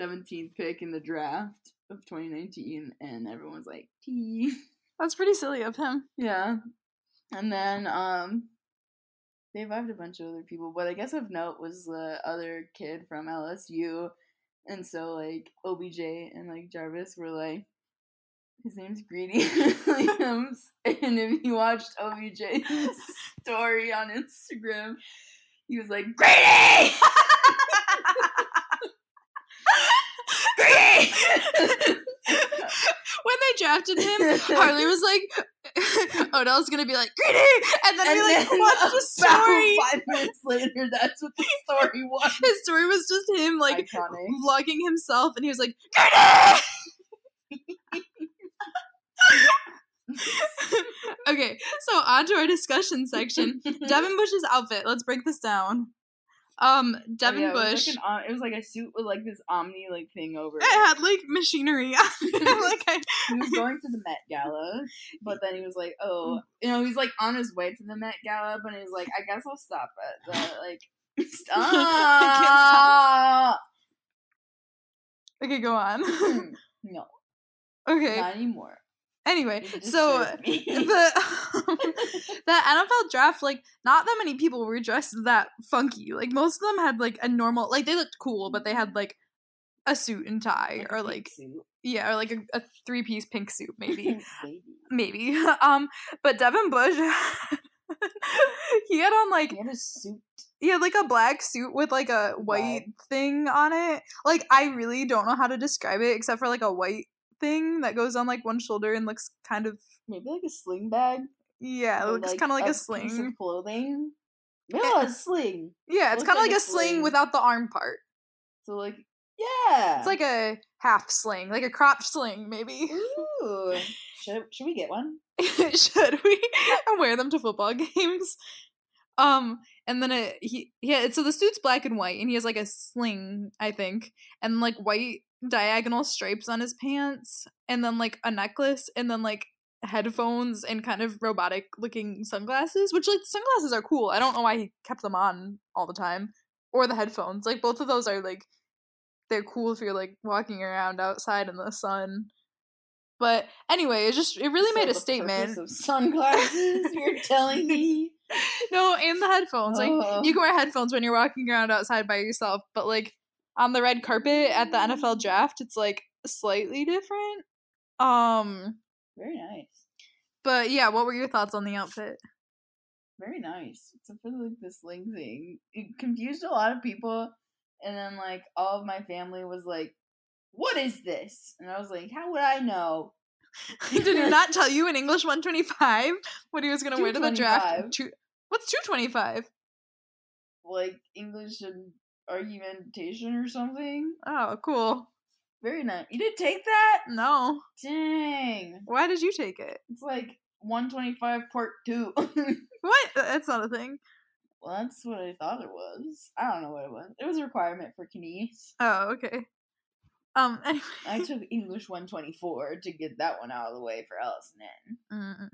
17th pick in the draft of 2019 and everyone's like T That's pretty silly of him. yeah and then um they vibed a bunch of other people but I guess of note was the other kid from LSU and so like OBJ and like Jarvis were like his name's Greedy Williams and if you watched OBJ's story on Instagram he was like Greedy Greedy when they drafted him, Harley was like, Odell's gonna be like, Greedy! And then and we like then watched the story. five minutes later, that's what the story was. His story was just him like Iconic. vlogging himself, and he was like, Greedy! okay, so on to our discussion section. Devin Bush's outfit. Let's break this down. Um, Devin Oh, Yeah, it was Bush. Like an, it was like a suit with like this omni like thing over it it. had like machinery like I, He was going to the Met Gala, but then he was like, "Oh, you know, he's like on his way to the Met Gala, but he's like, I guess I'll stop at the like stop." okay, go on. no, okay. not anymore. Anyway, so the the NFL draft, like not that many people were dressed that funky. Like most of them had like a normal, like they looked cool, but they had like a suit and tie Like or like suit. yeah, or like a, a three piece pink suit maybe, maybe. Um, but Devin Bush, he had on like He had a suit. he had like a black suit with like a white thing on it. Like I really don't know how to describe it except for like a white thing that goes on like one shoulder and looks kind of Maybe like a sling bag. yeah, it looks kind of like a, sling. of clothing. Yeah, a sling. Yeah, it's kind of like like, a a sling sling. without the arm part. So like, yeah, It's like a half sling, like a crotch sling, maybe. Ooh. Should, should we get one? Should we and wear them to football games? Um, and then it he yeah, so the suit's black and white, and he has like a sling, I think, and like white diagonal stripes on his pants, and then like a necklace, and then like headphones and kind of robotic looking sunglasses, which like sunglasses are cool. I don't know why he kept them on all the time. Or the headphones. Like both of those are like they're cool if you're like walking around outside in the sun. But anyway, it just it really So made a statement. Of sunglasses, you're telling me? no, and the headphones. Like Oh. you can wear headphones when you're walking around outside by yourself, but like on the red carpet at the NFL draft, it's like slightly different. Um, Very nice. but yeah, what were your thoughts on the outfit? Very nice. Except for like the sling thing. It confused a lot of people. And then like all of my family was like, What is this? And I was like, How would I know? Did he not tell you in English 125 what he was gonna wear to the draft? Two, what's 225? Like English and argumentation or something? Oh, cool. Very nice. You didn't take that? No, Dang. why did you take it? It's like 125 part two. What? That's not a thing. well, that's what I thought it was. I don't know what it was. It was a requirement for Kines. Oh, okay. Um. Anyway. I took English 124 to get that one out of the way for Allison N. Mm.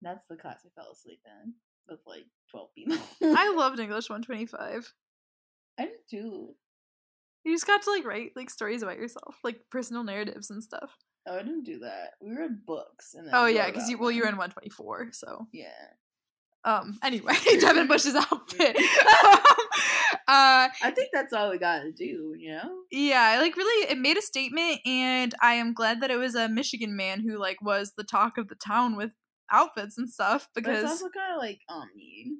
That's the class I fell asleep in with like 12 people. I loved English 125. I didn't do. You just got to like write like stories about yourself, like personal narratives and stuff. Oh, I didn't do that. We read books and Oh yeah, because you well you were in 124, so Yeah. um. Anyway, Devin Bush's outfit. uh, I think that's all we gotta do, you know? yeah, like really, it made a statement, and I am glad that it was a Michigan man who like was the talk of the town with outfits and stuff because also kind of like omni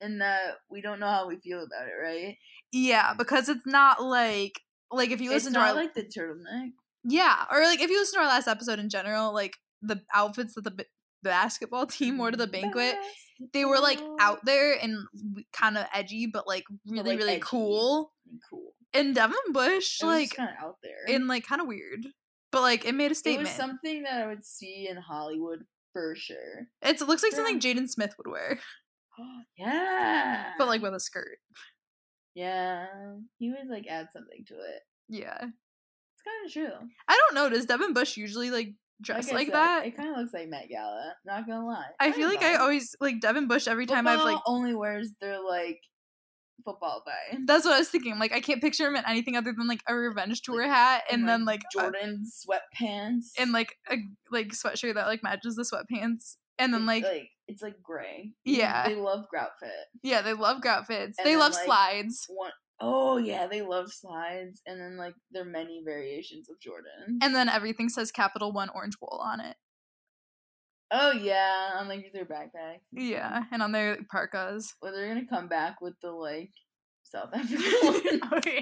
in that we don't know how we feel about it, right? yeah, mm. because it's not like like if you listen to our like the turtleneck. Yeah, or like if you listen to our last episode in general, like the outfits that the b- basketball team wore to mm, the banquet, they were like out there and kind of edgy, but like really, like, really cool. And cool. And Devin Bush, It like, kind of out there. and like kind of weird, but like it made a it statement. was something that I would see in Hollywood for sure. It's, it looks like something Jaden Smith would wear, yeah. but like with a skirt. yeah, he would like add something to it. Yeah, It's kind of true. I don't know. Does Devin Bush usually like dress I like, said, that? It kind of looks like Met Gala. Not gonna lie. I feel like I always like Devin Bush every time I've like. Only wears their like football vibe. That's what I was thinking. Like I can't picture him in anything other than like a revenge tour hat, and, then like a- Jordan sweatpants and like a like sweatshirt that like matches the sweatpants and then like, like it's like gray. Yeah. they love Groutfit. yeah they love outfits and they then, love like, slides One oh yeah, they love slides, and then like there are many variations of Jordan. and then everything says capital one orange bowl on it oh yeah, on like their backpacks. and yeah and on their parkas Well, they're gonna come back with the like South African oh yeah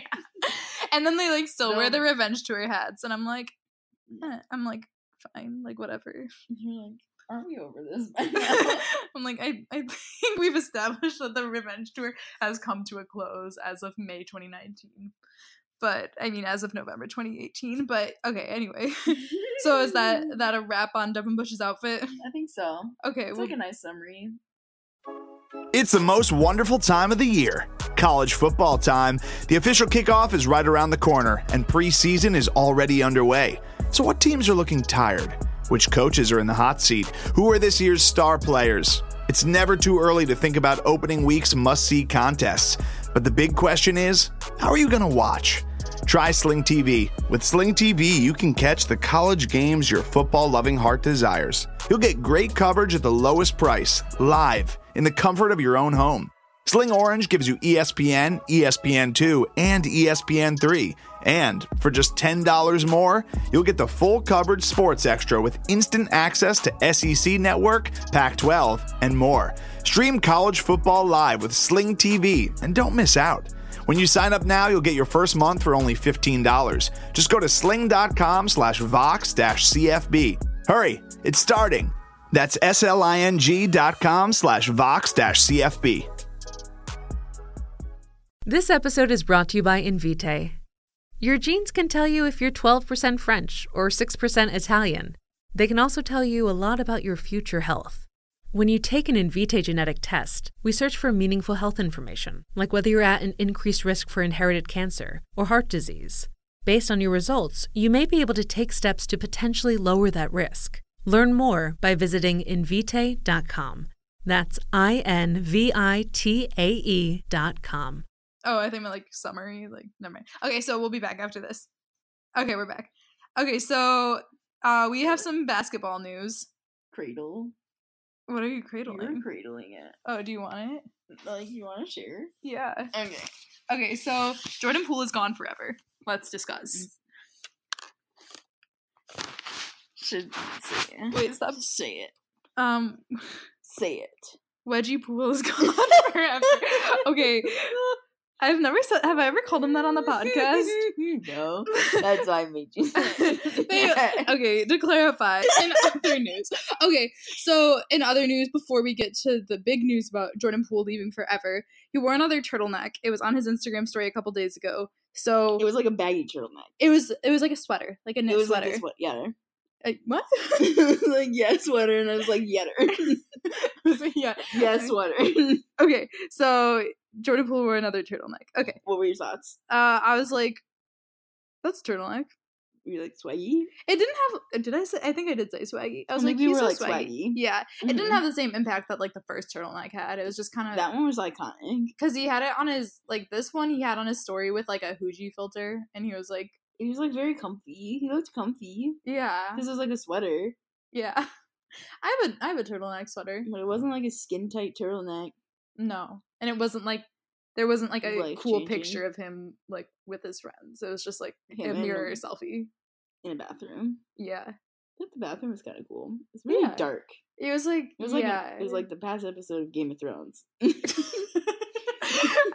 and then they like still wear the revenge tour hats and i'm like eh, i'm like fine like whatever You're like, aren't we over this by now? i'm like I, I think we've established that the revenge tour has come to a close as of may 2019 but i mean as of november 2018 but okay anyway so is that that a wrap on devin bush's outfit I think so. okay It's well, like a nice summary. It's the most wonderful time of the year. College football time. The official kickoff is right around the corner, and preseason is already underway. So, what teams are looking tired? Which coaches are in the hot seat? Who are this year's star players? It's never too early to think about opening week's must see contests. But the big question is how are you going to watch? Try Sling TV. With Sling TV, you can catch the college games your football loving heart desires. You'll get great coverage at the lowest price, live, in the comfort of your own home. Sling Orange gives you ESPN, ESPN2, and E ESPN3. And for just $10 more, you'll get the full coverage sports extra with instant access to SEC Network, Pac 12, and more. Stream college football live with Sling TV and don't miss out. When you sign up now, you'll get your first month for only $15. Just go to sling.com slash vox dash CFB. Hurry, it's starting. That's S-L-I-N-G dot com slash vox dash CFB. This episode is brought to you by Invitae. Your genes can tell you if you're 12% French or 6% Italian. They can also tell you a lot about your future health. When you take an Invitae genetic test, we search for meaningful health information, like whether you're at an increased risk for inherited cancer or heart disease. Based on your results, you may be able to take steps to potentially lower that risk. Learn more by visiting invitae.com. That's I N V I T A E dot com. Oh, I think my like summary, like never mind. Okay, so we'll be back after this. Okay, we're back. Okay, so Uh, we have some basketball news. Cradle. What are you You're cradling? cradling it. Oh, do you want it? Like you want to share? Yeah. Okay. Okay, so Jordan Poole is gone forever. Let's discuss. Should say it. Wait, stop. Say it. Um, Say it. Wedgie Poole is gone forever. Okay, I've never said. Have I ever called him that on the podcast? no, that's why I made you say it. They- okay, to clarify, in other news. Okay, so in other news, before we get to the big news about Jordan Poole leaving forever, he wore another turtleneck. It was on his Instagram story a couple days ago. So It was like a baggy turtleneck. it was it was like a sweater, like a knit It was sweater. like a sweat. Yeah. Uh, what? like yeah sweater, and I was like yetter. yeah. yeah sweater. Okay, so Jordan Poole wore another turtleneck. Okay, what were your thoughts? uh, I was like, that's a turtleneck. Were you like swaggy? It didn't have. Did I say? I think I did say swaggy. I was I like, you were, so like, swaggy. swaggy. Yeah, it didn't Mhm. have the same impact that like the first turtleneck had. It was just kind of That one was iconic. because he had it on his like this one. He had on his story with like a Huji filter, and he was like, He was like very comfy. He looked comfy. yeah, This was like a sweater, yeah. I have a I have a turtleneck sweater. but it wasn't like a skin tight turtleneck. No, and it wasn't like there wasn't like a cool Life-changing. picture of him like with his friends. It was just like Him a mirror selfie. in a bathroom. Yeah, But the bathroom was kind of cool. It's really Yeah. dark. it was like It was like yeah. it was like the past episode of Game of Thrones.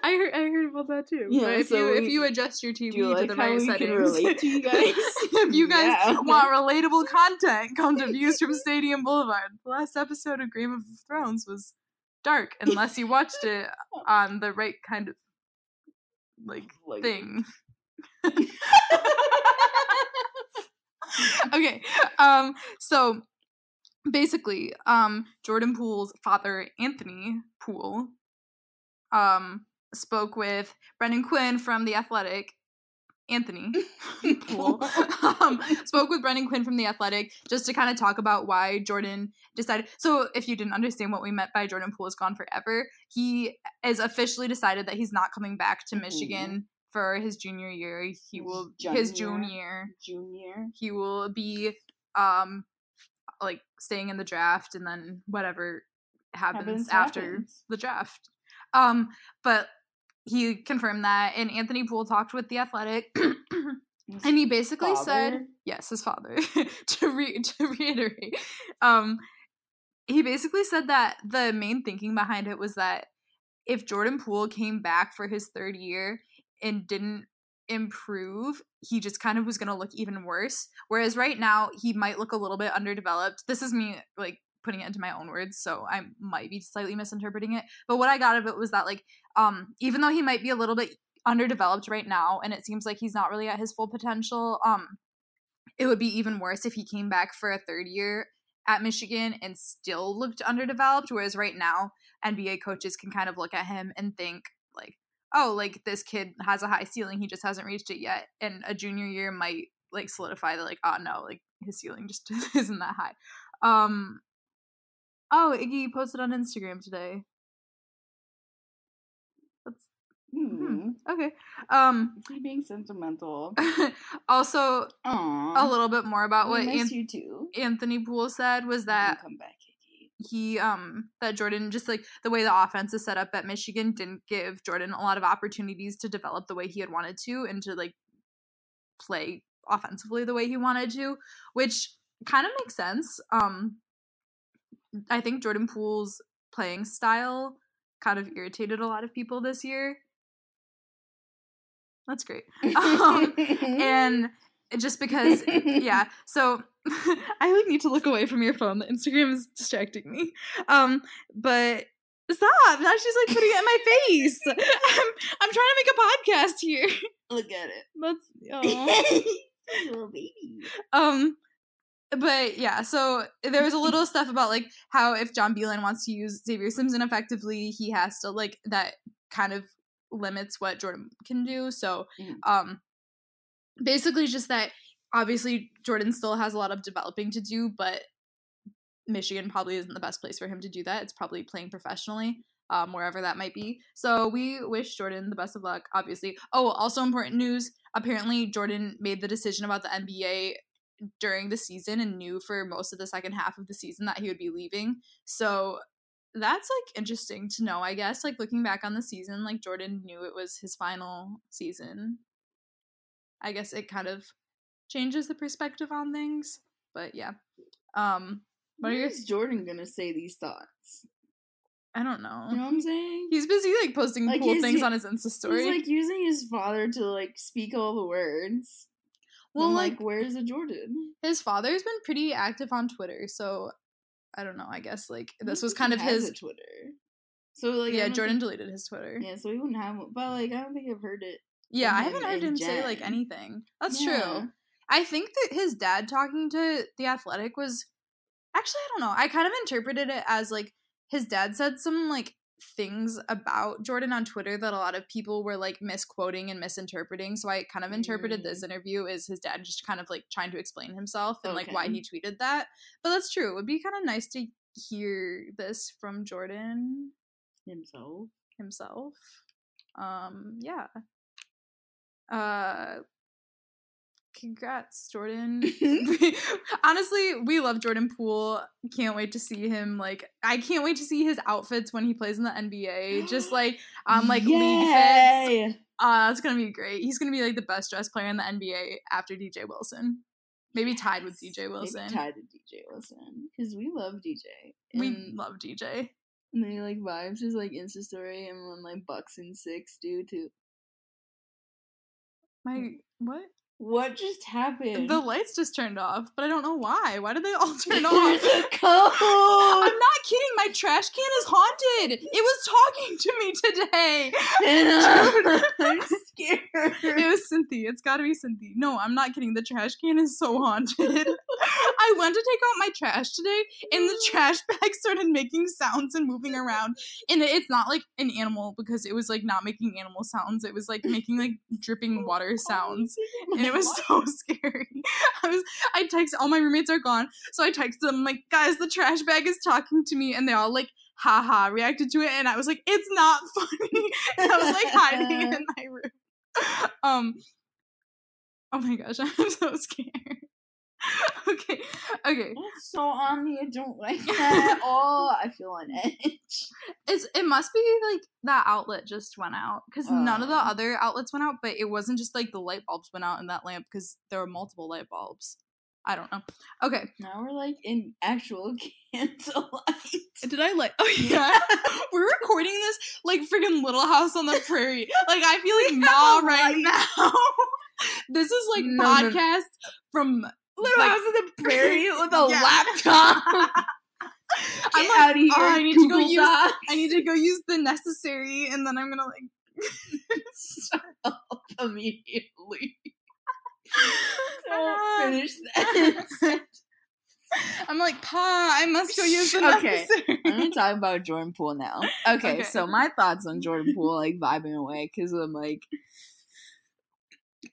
I heard I heard about that too. Yeah, but if so you if we- you adjust your TV Do you to like the how right we can settings, relate to you guys? if you guys Yeah. want relatable content, come to Views from Stadium Boulevard. The last episode of Game of Thrones was dark, unless you watched it on the right kind of like Like- thing. okay. Um so basically, um Jordan Poole's father, Anthony Poole, um spoke with Brendan Quinn from The Athletic. Anthony Poole um, spoke with Brendan Quinn from The Athletic just to kind of talk about why Jordan decided. So, if you didn't understand what we meant by Jordan Poole is gone forever, he has officially decided that he's not coming back to Mhm. Michigan for his junior year. He His will his junior. junior Junior. he will be um like staying in the draft and then whatever happens, Happens, after happens. the draft um but he confirmed that and anthony poole talked with the athletic and he basically said yes his father to re- to reiterate. Um he basically said that the main thinking behind it was that if jordan poole came back for his third year and didn't improve he just kind of was going to look even worse. Whereas right now he might look a little bit underdeveloped. This is me like putting it into my own words so i might be slightly misinterpreting it but what i got of it was that like um even though he might be a little bit underdeveloped right now and it seems like he's not really at his full potential um it would be even worse if he came back for a third year at Michigan and still looked underdeveloped whereas right now NBA coaches can kind of look at him and think like oh like this kid has a high ceiling he just hasn't reached it yet and a junior year might like solidify that like oh no like his ceiling just isn't that high. Um oh Iggy posted on Instagram today that's Hmm. okay um he being sentimental? also Aww. a little bit more about what miss Anth- you too. Anthony Poole said was that come back, Iggy. he um that Jordan just like the way the offense is set up at Michigan didn't give Jordan a lot of opportunities to develop the way he had wanted to and to like play offensively the way he wanted to, which kind of makes sense. Um I think Jordan Poole's playing style kind of irritated a lot of people this year. That's great. Um, and just because yeah so i like need to look away from your phone the instagram is distracting me um but stop now she's like putting it in my face i'm, I'm trying to make a podcast here Look at it. that's aw. little baby. um but yeah so there was a little stuff about like how if john Beilein wants to use xavier simpson effectively he has to like that kind of limits what jordan can do. So Mhm. um basically just that obviously jordan still has a lot of developing to do but michigan probably isn't the best place for him to do that. It's probably playing professionally um, wherever that might be. So we wish jordan the best of luck obviously. Oh also important news. Apparently jordan made the decision about the nba during the season and knew for most of the second half of the season that he would be leaving. So that's like interesting to know, I guess. Like looking back on the season, like Jordan knew it was his final season. I guess it kind of changes the perspective on things. But yeah. Um what is Jordan gonna say these thoughts? I don't know. You know what I'm saying? He's busy like posting Like, cool things he- on his Insta story. He's like using his father to like speak all the words. Well, I'm like, like, where's the Jordan? his father's been pretty active on Twitter, so I don't know. I guess like this was kind of his. Twitter. So like, yeah, Jordan think- deleted his Twitter. yeah, so he wouldn't have. But like, I don't think I've heard it. Yeah, I haven't heard him say like anything. That's Yeah. true. I think that his dad talking to the athletic was actually I don't know. I kind of interpreted it as like his dad said some like things about Jordan on Twitter that a lot of people were like misquoting and misinterpreting. So I kind of interpreted Mm. this interview as his dad just kind of like trying to explain himself and like why he tweeted that. But that's true. It would be kind of nice to hear this from Jordan Himself. himself. Um, yeah. Uh congrats, Jordan. Honestly, we love Jordan Poole. Can't wait to see him like I can't wait to see his outfits when he plays in the NBA. Just like um like league fits. Yay! Uh that's gonna be great. He's gonna be like the best dressed player in the NBA after DJ Wilson. Maybe tied with Yes. DJ Maybe Wilson. tied to DJ Wilson because we love DJ. We love DJ. And then he like vibes his like Insta story and when like Bucks and six do too. My what? What just happened? The lights just turned off, but I don't know why. Why did they all turn There's off? a code. I'm not kidding. My trash can is haunted. It was talking to me today. I'm scared. It was Cynthia. It's got to be Cynthia. No, I'm not kidding. The trash can is so haunted. I went to take out my trash today, and the trash bag started making sounds and moving around. And it's not like an animal because it was like not making animal sounds. It was like making like dripping water sounds. and it was so scary. I was I texted all my roommates are gone, so I texted them like, guys, the trash bag is talking to me, and they all like haha reacted to it, and I was like, it's not funny. And I was like hiding in my room. Um Oh my gosh, I'm so scared. okay, okay. That's so on me. I don't like that at all. I feel on edge. It's it must be like that outlet just went out because none of the Oh. other outlets went out, but it wasn't just like the light bulbs went out in that lamp because there were multiple light bulbs. I don't know. Okay, Now we're like in actual candlelight. Did I like? Oh yeah, we're recording this like freaking Little House on the Prairie. Like I feel like Ma right now. this is like No, no. podcast from Little like- House of the Prairie with a Yeah. laptop. I'm like, out of here. oh, I need to go use. Docs. I need to go use the necessary, and then I'm gonna like. Shut up immediately. Don't finish that. I'm like, Pa, I must go use the Okay. necessary. I'm gonna talk about Jordan Poole now. Okay, Okay. so my thoughts on Jordan Poole, like vibing away, because I'm like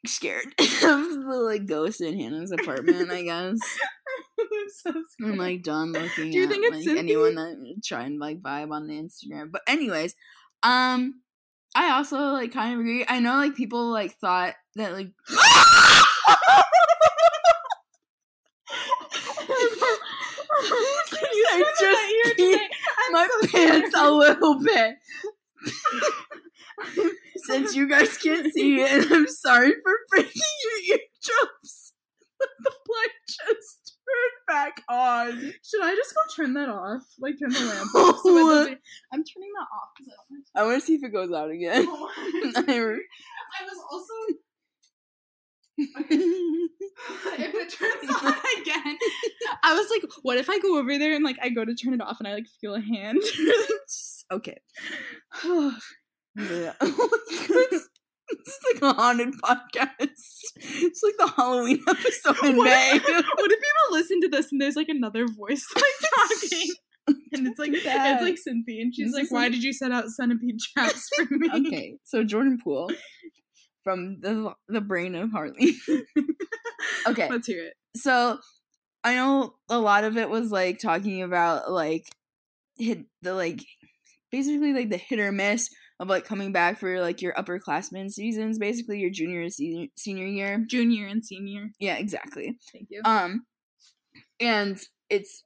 scared of the like ghost in Hannah's apartment. I guess I'm so I'm like done looking. Do you at, think it's like, anyone that try and like vibe on the Instagram? But anyways, um, I also like kind of agree. I know like people like thought that like. I just my pants a little bit. Since you guys can't see it, and I'm sorry for breaking your eardrums. the light just turned back on. Should I just go turn that off? Like turn the lamp off? So it I'm turning that off because I I want to see if it goes out again. want oh. I was also. if it turns on again, I was like, what if I go over there and like I go to turn it off and I like feel a hand? okay. Oh, Yeah. it's like a haunted podcast. It's like the Halloween episode in What May. if, what if people listen to this and there's like another voice like talking? And it's like That- it's like Cynthia, and she's This like, "Why like- did you set out centipede traps for me?" okay, so Jordan Poole from the the brain of Harley. okay, let's hear it. so I know a lot of it was like talking about like hit the like basically like the hit or miss of like coming back for like your upperclassmen seasons, basically your junior and senior, senior year. Junior and senior. Yeah, exactly. Thank you. Um, and it's,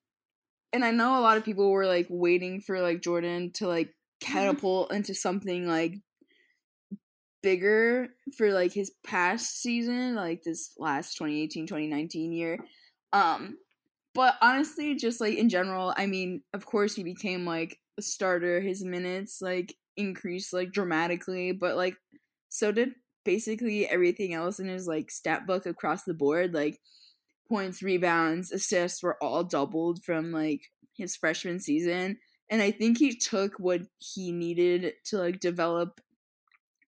and I know a lot of people were like waiting for like Jordan to like catapult into something like bigger for like his past season, like this last 2018 2019 year. Um, but honestly, just like in general, I mean, of course, he became like a starter. His minutes like increased like dramatically, but like so did basically everything else in his like stat book across the board. Like points, rebounds, assists were all doubled from like his freshman season. And I think he took what he needed to like develop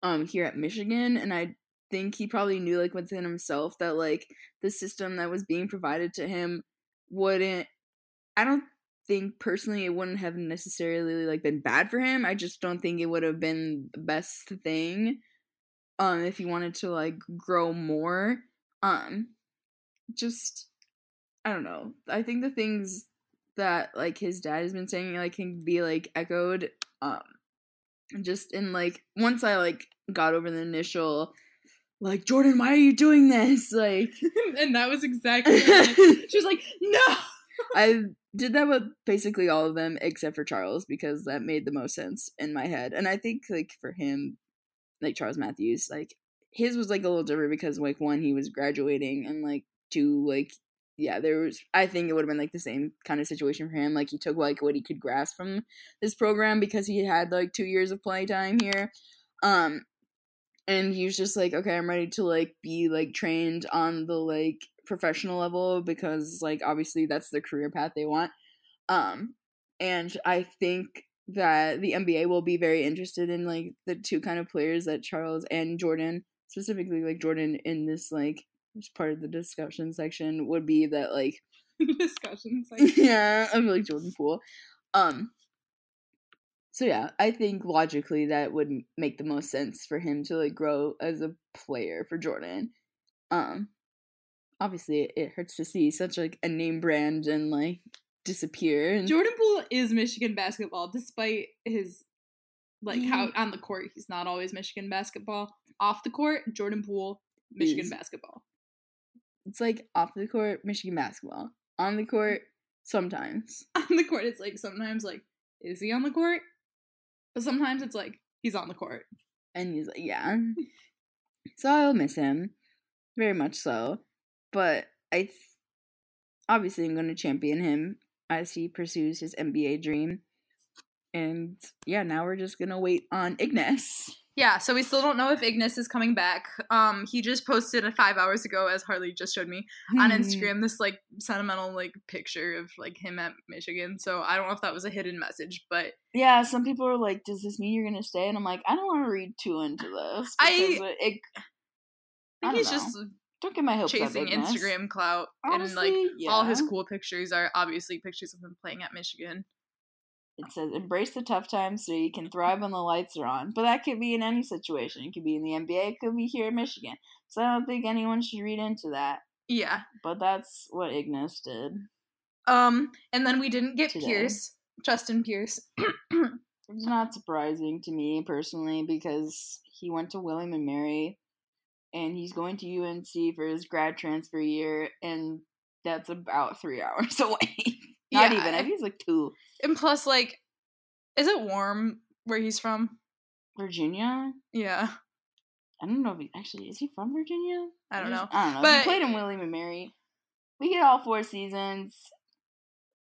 um here at Michigan and I think he probably knew like within himself that like the system that was being provided to him wouldn't I don't think personally it wouldn't have necessarily like been bad for him. I just don't think it would have been the best thing um if he wanted to like grow more. Um just I don't know. I think the things that like his dad has been saying like can be like echoed um just in like once I like got over the initial like Jordan, why are you doing this? Like and that was exactly she was like, no. I did that with basically all of them except for Charles because that made the most sense in my head. And I think like for him, like Charles Matthews, like his was like a little different because like one, he was graduating and like two, like yeah, there was I think it would have been like the same kind of situation for him. Like he took like what he could grasp from this program because he had like two years of play time here. Um and he was just like, okay, I'm ready to like be like trained on the like professional level because like obviously that's the career path they want. Um and I think that the NBA will be very interested in like the two kind of players that Charles and Jordan, specifically like Jordan in this like as part of the discussion section would be that like discussion section. yeah, I feel like Jordan Poole. Um so yeah, I think logically that would make the most sense for him to like grow as a player for Jordan. Um obviously it hurts to see such like a name brand and like disappear and Jordan Poole is Michigan basketball, despite his like how on the court he's not always Michigan basketball. Off the court, Jordan Poole, Michigan Is. basketball. it's like off the court Michigan basketball. On the court sometimes. On the court, it's like sometimes like, is he on the court? But sometimes it's like he's on the court. And he's like, yeah. So I'll miss him. Very much so. But I th- obviously I'm going to champion him as he pursues his NBA dream. And yeah, now we're just going to wait on Ignas. Yeah, so we still don't know if Ignas is coming back. Um, he just posted a five hours ago, as Harley just showed me on Instagram, this like sentimental like picture of like him at Michigan. So I don't know if that was a hidden message, but Yeah, some people are like, "Does this mean you're gonna stay?" And I'm like, I don't want to read too into this. I- it, it- I think he's know. just don't get my hopes up, chasing Ignas. Instagram clout, and like Honestly, all his cool pictures are obviously pictures of him playing at Michigan. It says embrace the tough times so you can thrive when the lights are on. But that could be in any situation. It could be in the NBA. It could be here in Michigan. So I don't think anyone should read into that. Yeah. But that's what Ignas did. Um, and then we didn't get Today. Pierce, Justin Pierce. It's not surprising to me personally because he went to William and Mary, and he's going to UNC for his grad transfer year, and that's about three hours away. Not Yeah. even. I think it's like two. and plus, like, is it warm where he's from? Virginia. Yeah, I don't know if he actually is he from Virginia. I don't know. I don't know. But- he played in William and Mary. We get all four seasons.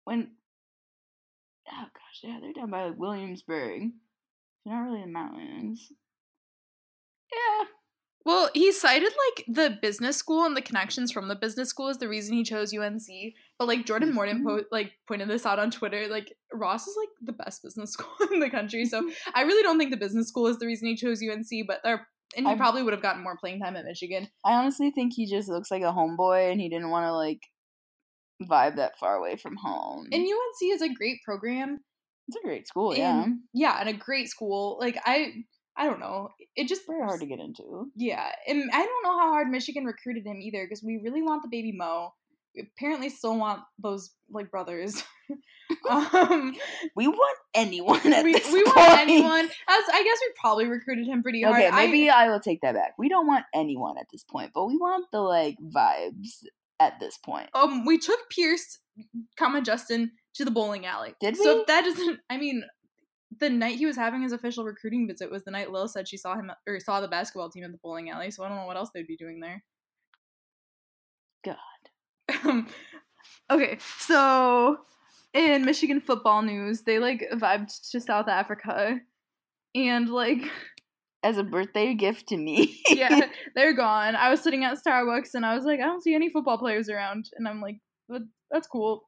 When oh gosh, yeah, they're down by like, Williamsburg. They're not really in the mountains. Yeah, Well, he cited like the business school and the connections from the business school as the reason he chose UNC. But like Jordan Morton Mhm. po- like pointed this out on Twitter. Like Ross is like the best business school in the country. So I really don't think the business school is the reason he chose UNC. But there, and he I- probably would have gotten more playing time at Michigan. I honestly think he just looks like a homeboy, and he didn't want to like vibe that far away from home. And UNC is a great program. it's a great school, yeah. and- yeah, and a great school. Like I, I don't know. It just Very hard to get into. Yeah, and I don't know how hard Michigan recruited him either because we really want the baby Mo. We apparently still want those like brothers. um, We want anyone at we, this we want anyone. As I guess we probably recruited him pretty hard. Okay, maybe I, will take that back. We don't want anyone at this point, but we want the like vibes at this point. um, we took Pierce, comma Justin, to the bowling alley. Did So we? if that doesn't, I mean, the night he was having his official recruiting visit was the night Lil said she saw him or saw the basketball team at the bowling alley. So I don't know what else they'd be doing there. God. Um, okay, so in Michigan football news, they like vibed to South Africa, and like As a birthday gift to me. yeah, they're gone. I was sitting at Starbucks and I was like, I don't see any football players around, and I'm like, that's cool.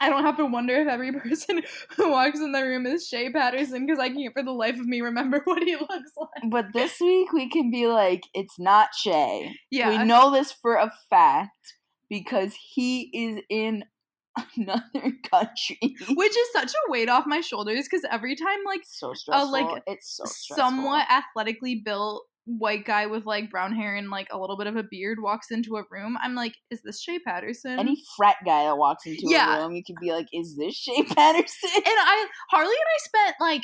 I don't have to wonder if every person who walks in the room is Shea Patterson because I can't for the life of me remember what he looks like. but this week we can be like, it's not Shea. Yeah, We know this for a fact because he is in another country. which is such a weight off my shoulders because every time like so stressful. like, it's so stressful. somewhat athletically built white guy with like brown hair and like a little bit of a beard walks into a room, I'm like, is this Shea Patterson? Any frat guy that walks into Yeah. a room, you could be like, "Is this Shea Patterson?" and I Harley and I spent like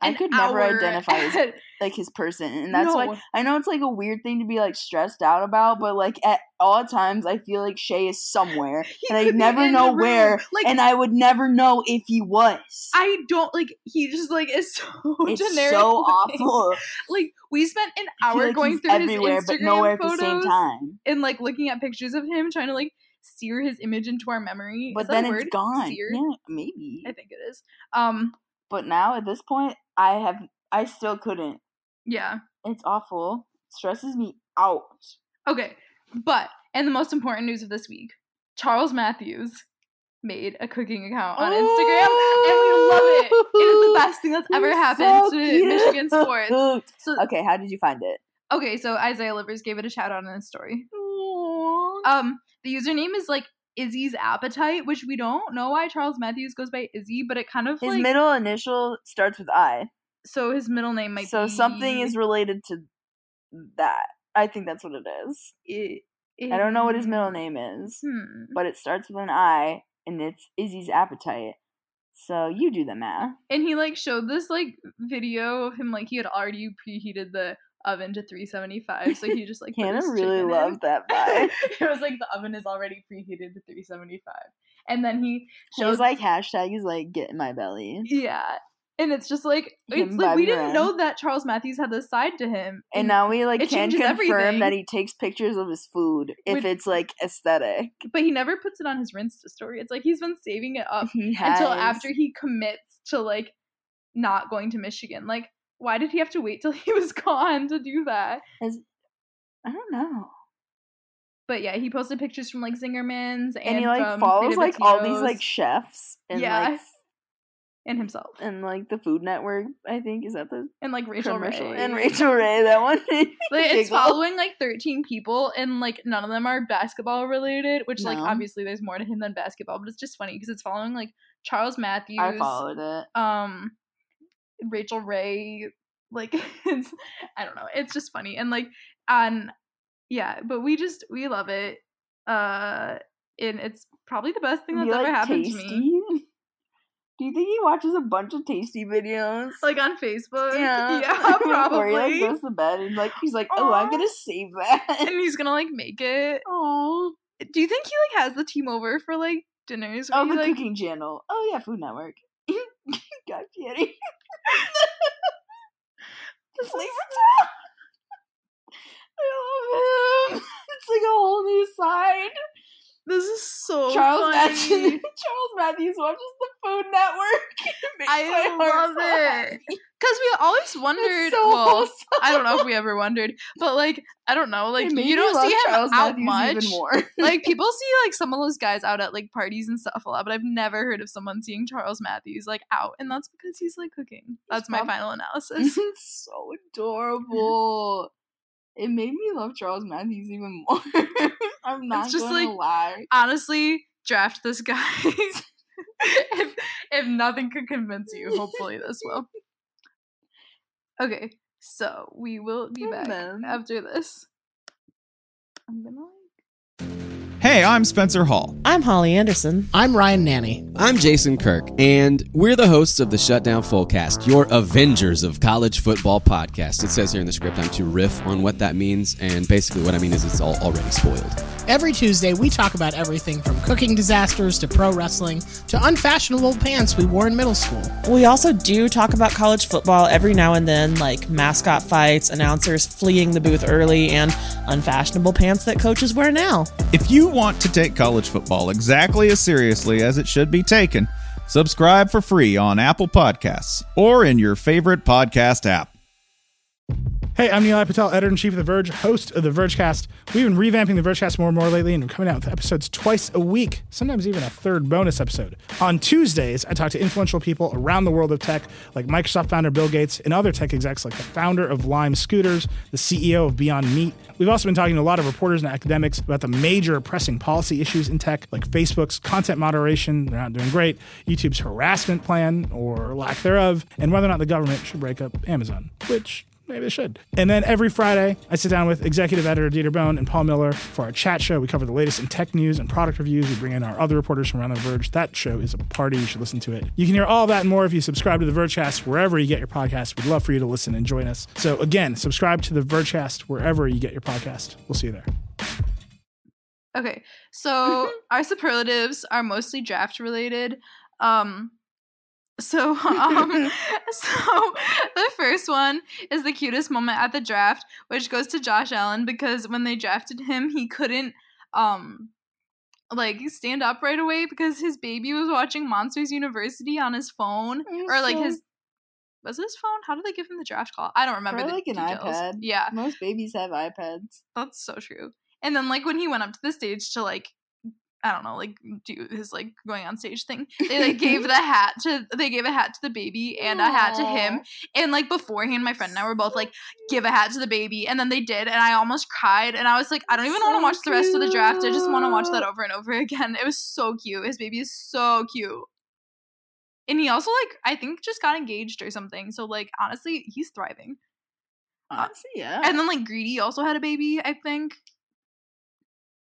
I could never identify as like his person, and that's why I know it's like a weird thing to be like stressed out about, but like at all times, I feel like Shea is somewhere, He and I never know where. Like and I would never know if he was. I don't like he just like is so it's generic. so awful. Like we spent an hour like going through everywhere, his Instagram but nowhere at the same time. and like looking at pictures of him, trying to like sear his image into our memory. But Is that a then it's word? gone. Sear? Yeah, maybe. I think it is. Um, But now at this point, I have, I still couldn't. yeah. It's awful. Stresses me out. Okay, but and the most important news of this week, Charles Matthews made a cooking account on Instagram, and we love it. It is the best thing that's ever happened so to Michigan sports. So Okay, how did you find it? okay, so Isaiah Livers gave it a shout out in his story. Um, the username is like Izzy's appetite, which we don't know why Charles Matthews goes by Izzy, but it kind of His like middle initial starts with I. so his middle name might So be something is related to that. I think that's what it is. I, I don't know what his middle name is, Hmm. but it starts with an I and it's Izzy's appetite. So you do the math. And he like showed this like video of him like he had already preheated the oven to 375, so he just like Hannah really chicken in. loved that vibe. it was like the oven is already preheated to 375, and then he shows like hashtag is like get in my belly. yeah. And it's just like it's like we didn't around. know that Charles Matthews had this side to him. And now we like can confirm everything. that he takes pictures of his food if Which- it's like aesthetic. but he never puts it on his Rinsta story. It's like he's been saving it up until after he commits to like not going to Michigan. Like, why did he have to wait till he was gone to do that? Has- I don't know. But yeah, he posted pictures from like Zingerman's and, And, he like follows like all these like chefs and Yeah. like and himself and like the Food Network. I think is that the and like Rachael Ray and Rachael Ray. That one. Like, it's following like 13 people and like none of them are basketball related, which like obviously there's more to him than basketball, but it's just funny because it's following like Charles Matthews, I followed it. um, Rachael Ray, like it's I don't know, it's just funny and like on yeah, but we just we love it, uh, and it's probably the best thing that's Be, ever like, happened to me. Do you think he watches a bunch of tasty videos? Like on Facebook, yeah, yeah, Before he like goes to bed and like he's like, oh, I'm gonna save that. and he's gonna like make it. Oh, Do you think he like has the team over for like dinners? oh, he, the like, cooking channel. Oh yeah, Food Network. God Guy The flavor town. I love him. It's like a whole new side. This is so Charles funny. Matthews. Charles Matthews watches the Food Network. I love it. Because we always wondered. so well, wholesome. I don't know if we ever wondered, but like I don't know, like you don't see him Charles out Matthews much. Like people see like some of those guys out at like parties and stuff a lot, but I've never heard of someone seeing Charles Matthews like out, and that's because he's like cooking. That's my prob- final analysis. it's so adorable. It made me love Charles Matthews even more. I'm not just gonna like- lie. Honestly, draft this guy. if if nothing could convince you, hopefully this will. Okay, so we will be And back then- after this. I'm gonna like Hey, I'm Spencer Hall. I'm Holly Anderson. I'm Ryan Nanni. I'm Jason Kirk, and we're the hosts of the Shutdown Fullcast, your Avengers of College Football podcast. It says here in the script I'm to riff on what that means, and basically what I mean is it's all already spoiled. Every Tuesday, we talk about everything from cooking disasters to pro wrestling to unfashionable pants we wore in middle school. We also do talk about college football every now and then, like mascot fights, announcers fleeing the booth early, and unfashionable pants that coaches wear now. If you want to take college football exactly as seriously as it should be taken, subscribe for free on Apple Podcasts or in your favorite podcast app. Hey, I'm Nilay Patel, editor in chief of The Verge, host of The Vergecast. We've been revamping The Vergecast more and more lately, and we're coming out with episodes twice a week, sometimes even a third bonus episode. On Tuesdays, I talk to influential people around the world of tech, like Microsoft founder Bill Gates and other tech execs, like the founder of Lime Scooters, the CEO of Beyond Meat. We've also been talking to a lot of reporters and academics about the major pressing policy issues in tech, like Facebook's content moderation, they're not doing great, YouTube's harassment plan, or lack thereof, and whether or not the government should break up Amazon, which maybe they should. And then every Friday, I sit down with executive editor Dieter Bohn and Paul Miller for our chat show. We cover the latest in tech news and product reviews. We bring in our other reporters from around the Verge. That show is a party. You should listen to it. You can hear all that and more if you subscribe to the Vergecast wherever you get your podcast. We'd love for you to listen and join us. So again, subscribe to the Vergecast wherever you get your podcast. We'll see you there. Okay, so our superlatives are mostly draft related. Um, so, um, so the first one is the cutest moment at the draft, which goes to Josh Allen because when they drafted him, he couldn't um like stand up right away because his baby was watching Monsters University on his phone or like his was his phone? How did they give him the draft call? I don't remember Probably like an details. iPad. Yeah, Most babies have iPads. that's so true. And then like when he went up to the stage to like I don't know, like do his like going on stage thing. They like gave the hat to they gave a hat to the baby and a hat to him. And like beforehand, my friend and I were both like, give a hat to the baby. And then they did, and I almost cried. And I was like, I don't even want to So watch the rest of the draft. I just want to watch that over and over again. It was so cute. His baby is so cute. And he also like I think just got engaged or something. So like honestly, he's thriving. Uh, honestly, yeah. And then like Greedy also had a baby, I think.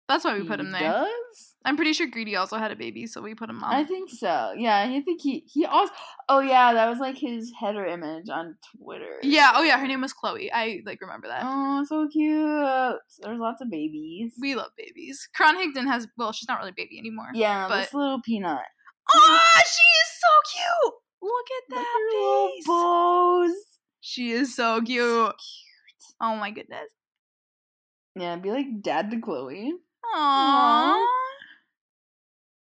That's why we put him there. Does? I'm pretty sure Greedy also had a baby, so we put him on. I think so. Yeah, I think he he also. Oh yeah, that was like his header image on Twitter. Yeah. Oh yeah. Her name was Chloe. I like remember that. Oh, so cute. There's lots of babies. We love babies. Karan Higdon has. Well, she's not really a baby anymore. yeah, but- this little peanut. Oh, she is so cute. Look at that at little face. bows. She is so cute. Cute. Oh my goodness. Yeah, be like dad to Chloe. Aww.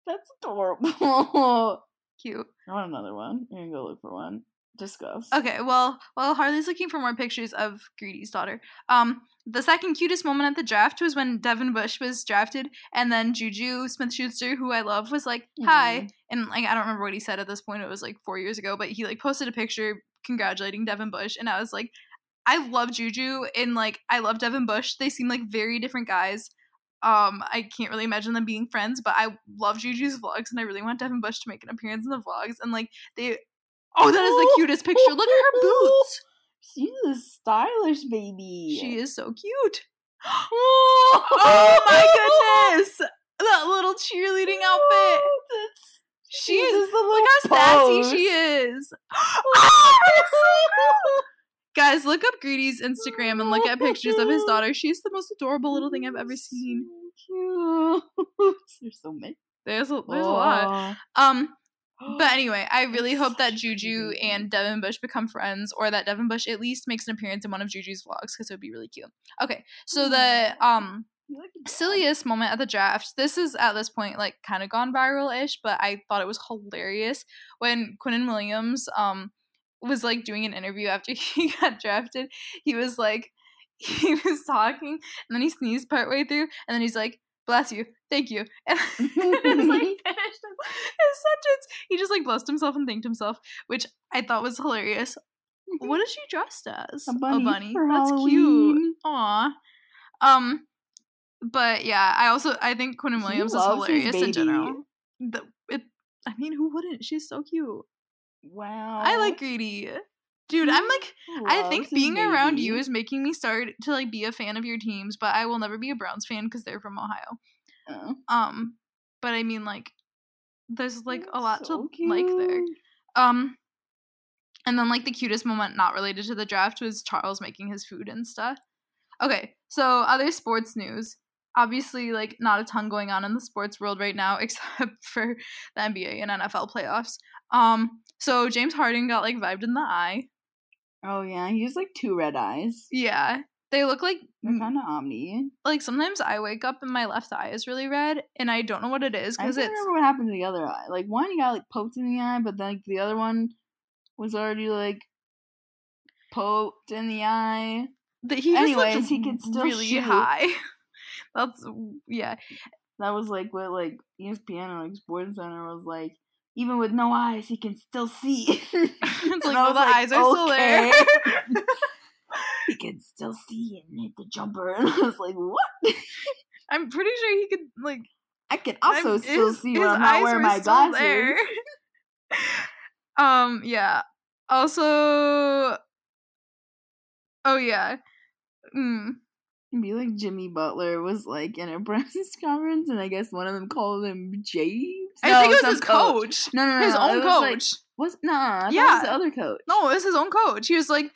That's adorable. Cute. I want another one. You can go look for one. Discuss. Okay, well, while Harley's looking for more pictures of Greedy's daughter, um, the second cutest moment at the draft was when Devin Bush was drafted, and then Juju Smith Schuster, who I love, was like, "Hi," and like I don't remember what he said at this point. It was like four years ago, but he like posted a picture congratulating Devin Bush, and I was like, I love Juju, and like I love Devin Bush. They seem like very different guys. Um, I can't really imagine them being friends, but I love Juju's vlogs, and I really want Devin Bush to make an appearance in the vlogs, and like they. Oh, that is the cutest picture. Look at her boots. She's a stylish baby. She is so cute. oh my goodness! That little cheerleading outfit. That's- She is. Look how sassy she is. Oh, that's so cute. Guys, look up Greedy's Instagram and look at pictures of his daughter. She's the most adorable little thing I've ever seen. So cute. There's so many. There's a, there's a lot. Um, but anyway, I really hope that Juju and Devin Bush become friends, or that Devin Bush at least makes an appearance in one of Juju's vlogs because it would be really cute. Okay, so the um You like it, silliest moment at the draft. This is at this point like kind of gone viral ish, but I thought it was hilarious when Quinnen Williams um was like doing an interview after he got drafted. He was like he was talking and then he sneezed partway through and then he's like bless you thank you and it's like finished. His, sentence he just like blessed himself and thanked himself which i thought was hilarious. What is she dressed as? A bunny for that's cute. Aw. um but yeah i also i think quinn williams is hilarious in general. The, it, i mean who wouldn't? She's so cute Wow. i like greedy dude i'm like I think being around you is making me start to like be a fan of your teams, but I will never be a Browns fan because they're from Ohio. Oh. Um, but I mean, like, there's like a lot So to like there. Um, and then like the cutest moment not related to the draft was Charles making his food and stuff. Okay, so other sports news. Obviously, like not a ton going on in the sports world right now, except for the NBA and NFL playoffs. Um, so James Harden got like vibed in the eye. Oh yeah, he has like two red eyes. Yeah, they look like kind of omni. like sometimes I wake up and my left eye is really red, and I don't know what it is because it's remember what happened to the other eye. Like one, he got like poked in the eye, but then like, the other one was already like poked in the eye. that he Anyways, he could still really shoot. high. That's yeah. That was like what like ESPN or like Sports Center was like. Even with no eyes, he can still see. It's like, well, the eyes are still there. he can still see and hit the jumper. And I was like, what? I'm pretty sure he could like I can also I'm- still his- see when I'm not wearing my glasses. there. um yeah. Also Oh yeah. Mm. It'd be like Jimmy Butler was like in a press conference, and I guess one of them called him James. I No, think it was his coach. No, no, no, His no, own was, like- coach. Was nah, I Yeah. was the other coach. No, it was his own coach. He was like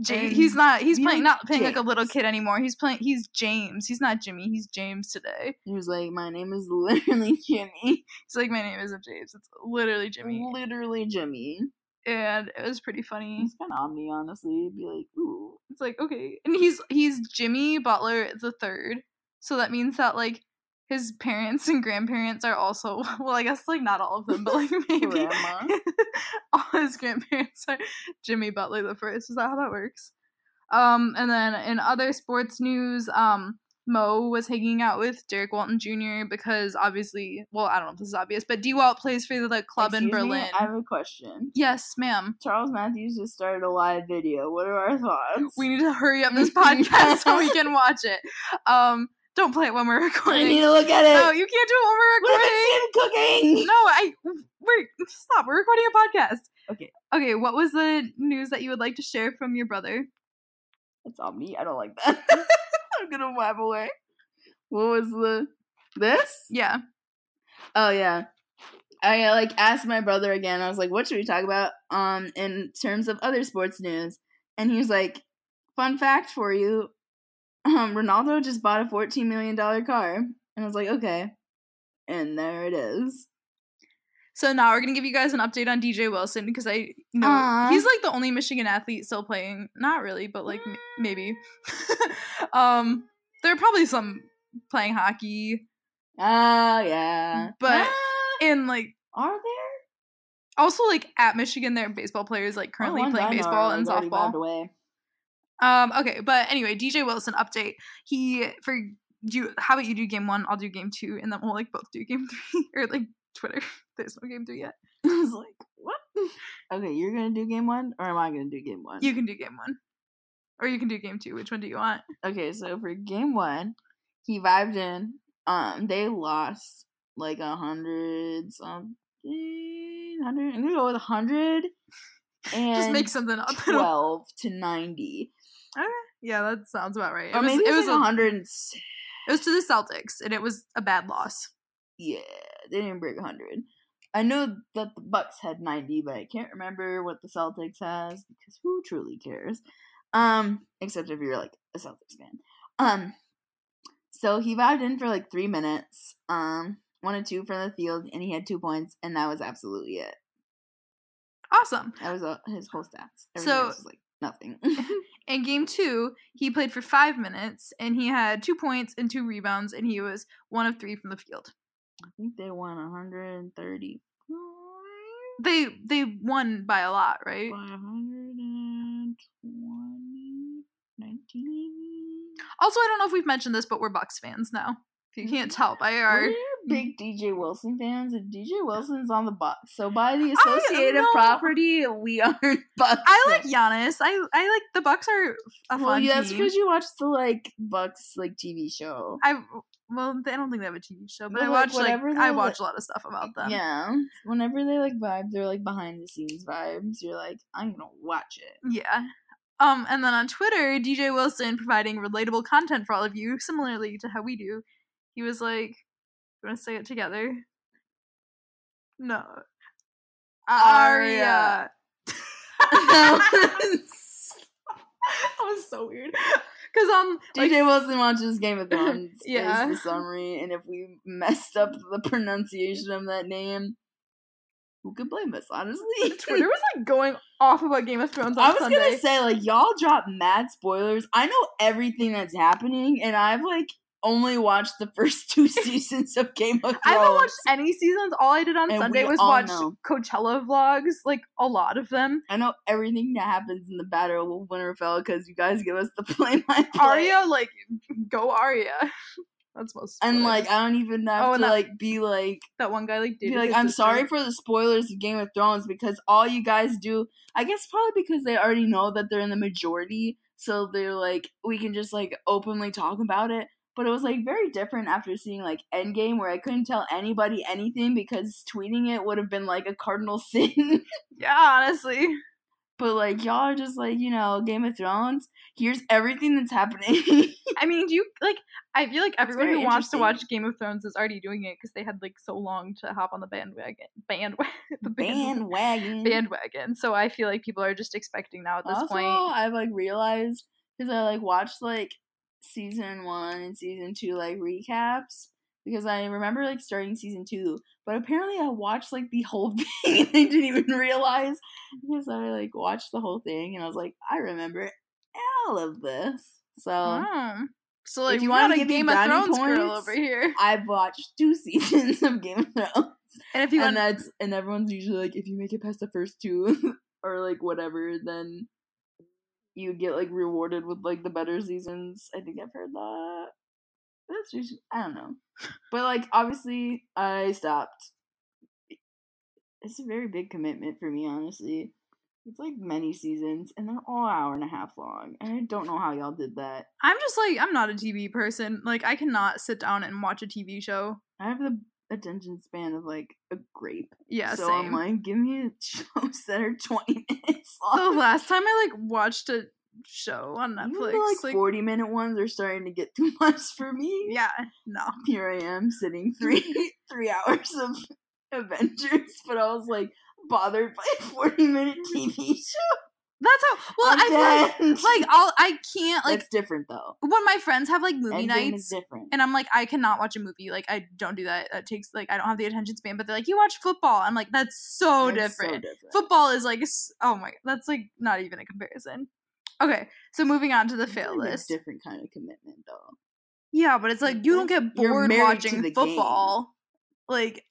James. And he's not he's playing like not playing like a little kid anymore. He's playing he's James. He's not Jimmy. He's James today. He was like, "My name is literally Jimmy, He's like my name isn't James. It's literally Jimmy. literally Jimmy." And it was pretty funny. He's kind of omni, honestly. Be like, "Ooh, It's like okay, and he's he's Jimmy Butler the third, so that means that like his parents and grandparents are also well, I guess like not all of them, but like maybe all his grandparents are Jimmy Butler the first. Is that how that works? Um, and then in other sports news, um, Mo was hanging out with Derrick Walton Jr. because obviously, well, I don't know if this is obvious, but D Walt plays for the like, club in Excuse me, Berlin. I have a question. Yes, ma'am. Charles Matthews just started a live video. What are our thoughts? We need to hurry up this podcast so we can watch it. Um, don't play it when we're recording. I need to look at it. No, you can't do it when we're what if recording. it's him cooking? No, I wait. Stop. We're recording a podcast. Okay. Okay. What was the news that you would like to share from your brother? It's omni. I don't like that. I'm gonna wipe away. What was the this? Yeah. Oh yeah. I like asked my brother again. I was like, "What should we talk about?" Um, in terms of other sports news, and he was like, "Fun fact for you, um, Ronaldo just bought a fourteen million dollar car." And I was like, "Okay," and there it is. So now we're gonna give you guys an update on DJ Wilson because I know Aw. he's like the only Michigan athlete still playing. Not really, but like m- maybe. um, there are probably some playing hockey Oh yeah, But- in like are there also like at Michigan, there are baseball players like currently Oh, playing baseball and softball. Um, okay, but anyway, DJ Wilson update. He for do you. How about you do game one? I'll do game two, and then we'll like both do game three or like Twitter. There's no game three yet. I was like, "What?" Okay, you're gonna do game one, or am I gonna do game one? You can do game one, or you can do game two. Which one do you want? Okay, so for game one, he vibed in. Um, they lost like a hundred something, hundred. I'm gonna go with a hundred and Just make something up. twelve to ninety, Okay. yeah, that sounds about right. It or was, maybe it it was was a hundred It was to the Celtics, and it was a bad loss. yeah, they didn't break a hundred. I know that the Bucks had ninety, but I can't remember what the Celtics has because who truly cares? Um, except if you're like a Celtics fan. Um, so he vibed in for like three minutes. Um, one and two from the field, and he had two points, and that was absolutely it. Awesome. That was uh, his whole stats. Everything So- was like nothing. In game two, he played for five minutes, and he had two points and two rebounds, and he was one of three from the field. I think they won 130 They they won by a lot, right? by 120, 19. Also, I don't know if we've mentioned this, but we're Bucks fans now. If you can't tell by our We're big DJ Wilson fans, and DJ Wilson's on the Bucks. So by the associated property, we are Bucks. I like. Giannis. I I like the Bucks are a Well, fun yeah, that's because you watch the like Bucks like TV show. I well, I don't think they have a TV show, but Well, I like, watch like I watch a lot of stuff about them. Yeah, whenever they like vibe, they're like behind the scenes vibes. You're like, I'm gonna watch it. Yeah. Um, and then on Twitter, DJ Wilson providing relatable content for all of you, similarly to how we do. He was like, You want to say it together? No. Arya. that was so weird. Cause um, like, DJ Wilson watches Game of Thrones. Yeah. Is the summary, and if we messed up the pronunciation of that name, who could blame us? Honestly, Twitter was like going off about Game of Thrones on I was Sunday. gonna say like y'all drop mad spoilers. I know everything that's happening, and I've like only watched the first two seasons of Game of Thrones. I haven't watched any seasons. All I did on And Sunday was watch know. Coachella vlogs, like a lot of them. I know everything that happens in the Battle of Winterfell because you guys give us the play by play. Arya, like, go Arya. That's most. and like I don't even have Oh, to that- like be like that one guy, like, be like I'm sister. sorry for the spoilers of Game of Thrones because all you guys do, I guess probably because they already know that they're in the majority, so they're like we can just like openly talk about it. But it was like very different after seeing like Endgame, where I couldn't tell anybody anything because tweeting it would have been like a cardinal sin. Yeah, honestly. but like y'all are just like you know Game of Thrones. Here's everything that's happening. I mean, do you like? I feel like everyone who wants to watch. Game of Thrones is already doing it because they had like so long to hop on the bandwagon. Bandwagon. the band- Bandwagon. bandwagon. So I feel like people are just expecting now at this also, point. I've like realized because I like watched like season one and season two like recaps because I remember like starting season two, but apparently I watched like the whole thing and I didn't even realize because I like watched the whole thing and I was like, I remember all of this. So Oh. So like if you want a give me Game of brownie Thrones girl over here. I've watched two seasons of Game of Thrones. And if you and want, that's and everyone's usually like if you make it past the first two or like whatever then you get like rewarded with like the better seasons. I think i've heard that. That's just i don't know. But like obviously i stopped. It's a very big commitment for me honestly. It's like many seasons and they're all hour and a half long and i don't know how y'all did that. I'm just like I'm not a TV person. Like I cannot sit down and watch a TV show. i have the attention span of like a grape Yeah, so same. i'm like give me shows that are 20 minutes long. the last time I like watched a show on Netflix, the, like, like 40 minute ones are starting to get too much for me. yeah, no. Here I am sitting three three hours of Avengers, but I was like bothered by a 40 minute TV show. That's how. Well, I'm I feel like, like I'll I can't like That's different though. when my friends have like movie Endgame nights. different. And I'm like, I cannot watch a movie. Like, I don't do that. That takes like I don't have the attention span. But they're like, you watch football. I'm like, that's so That's so different. different. Football is like, oh my, that's like not even a comparison. Okay, so moving on to the It's fail list. different kind of commitment though. Yeah, but it's like you don't get bored watching the game. football. Like,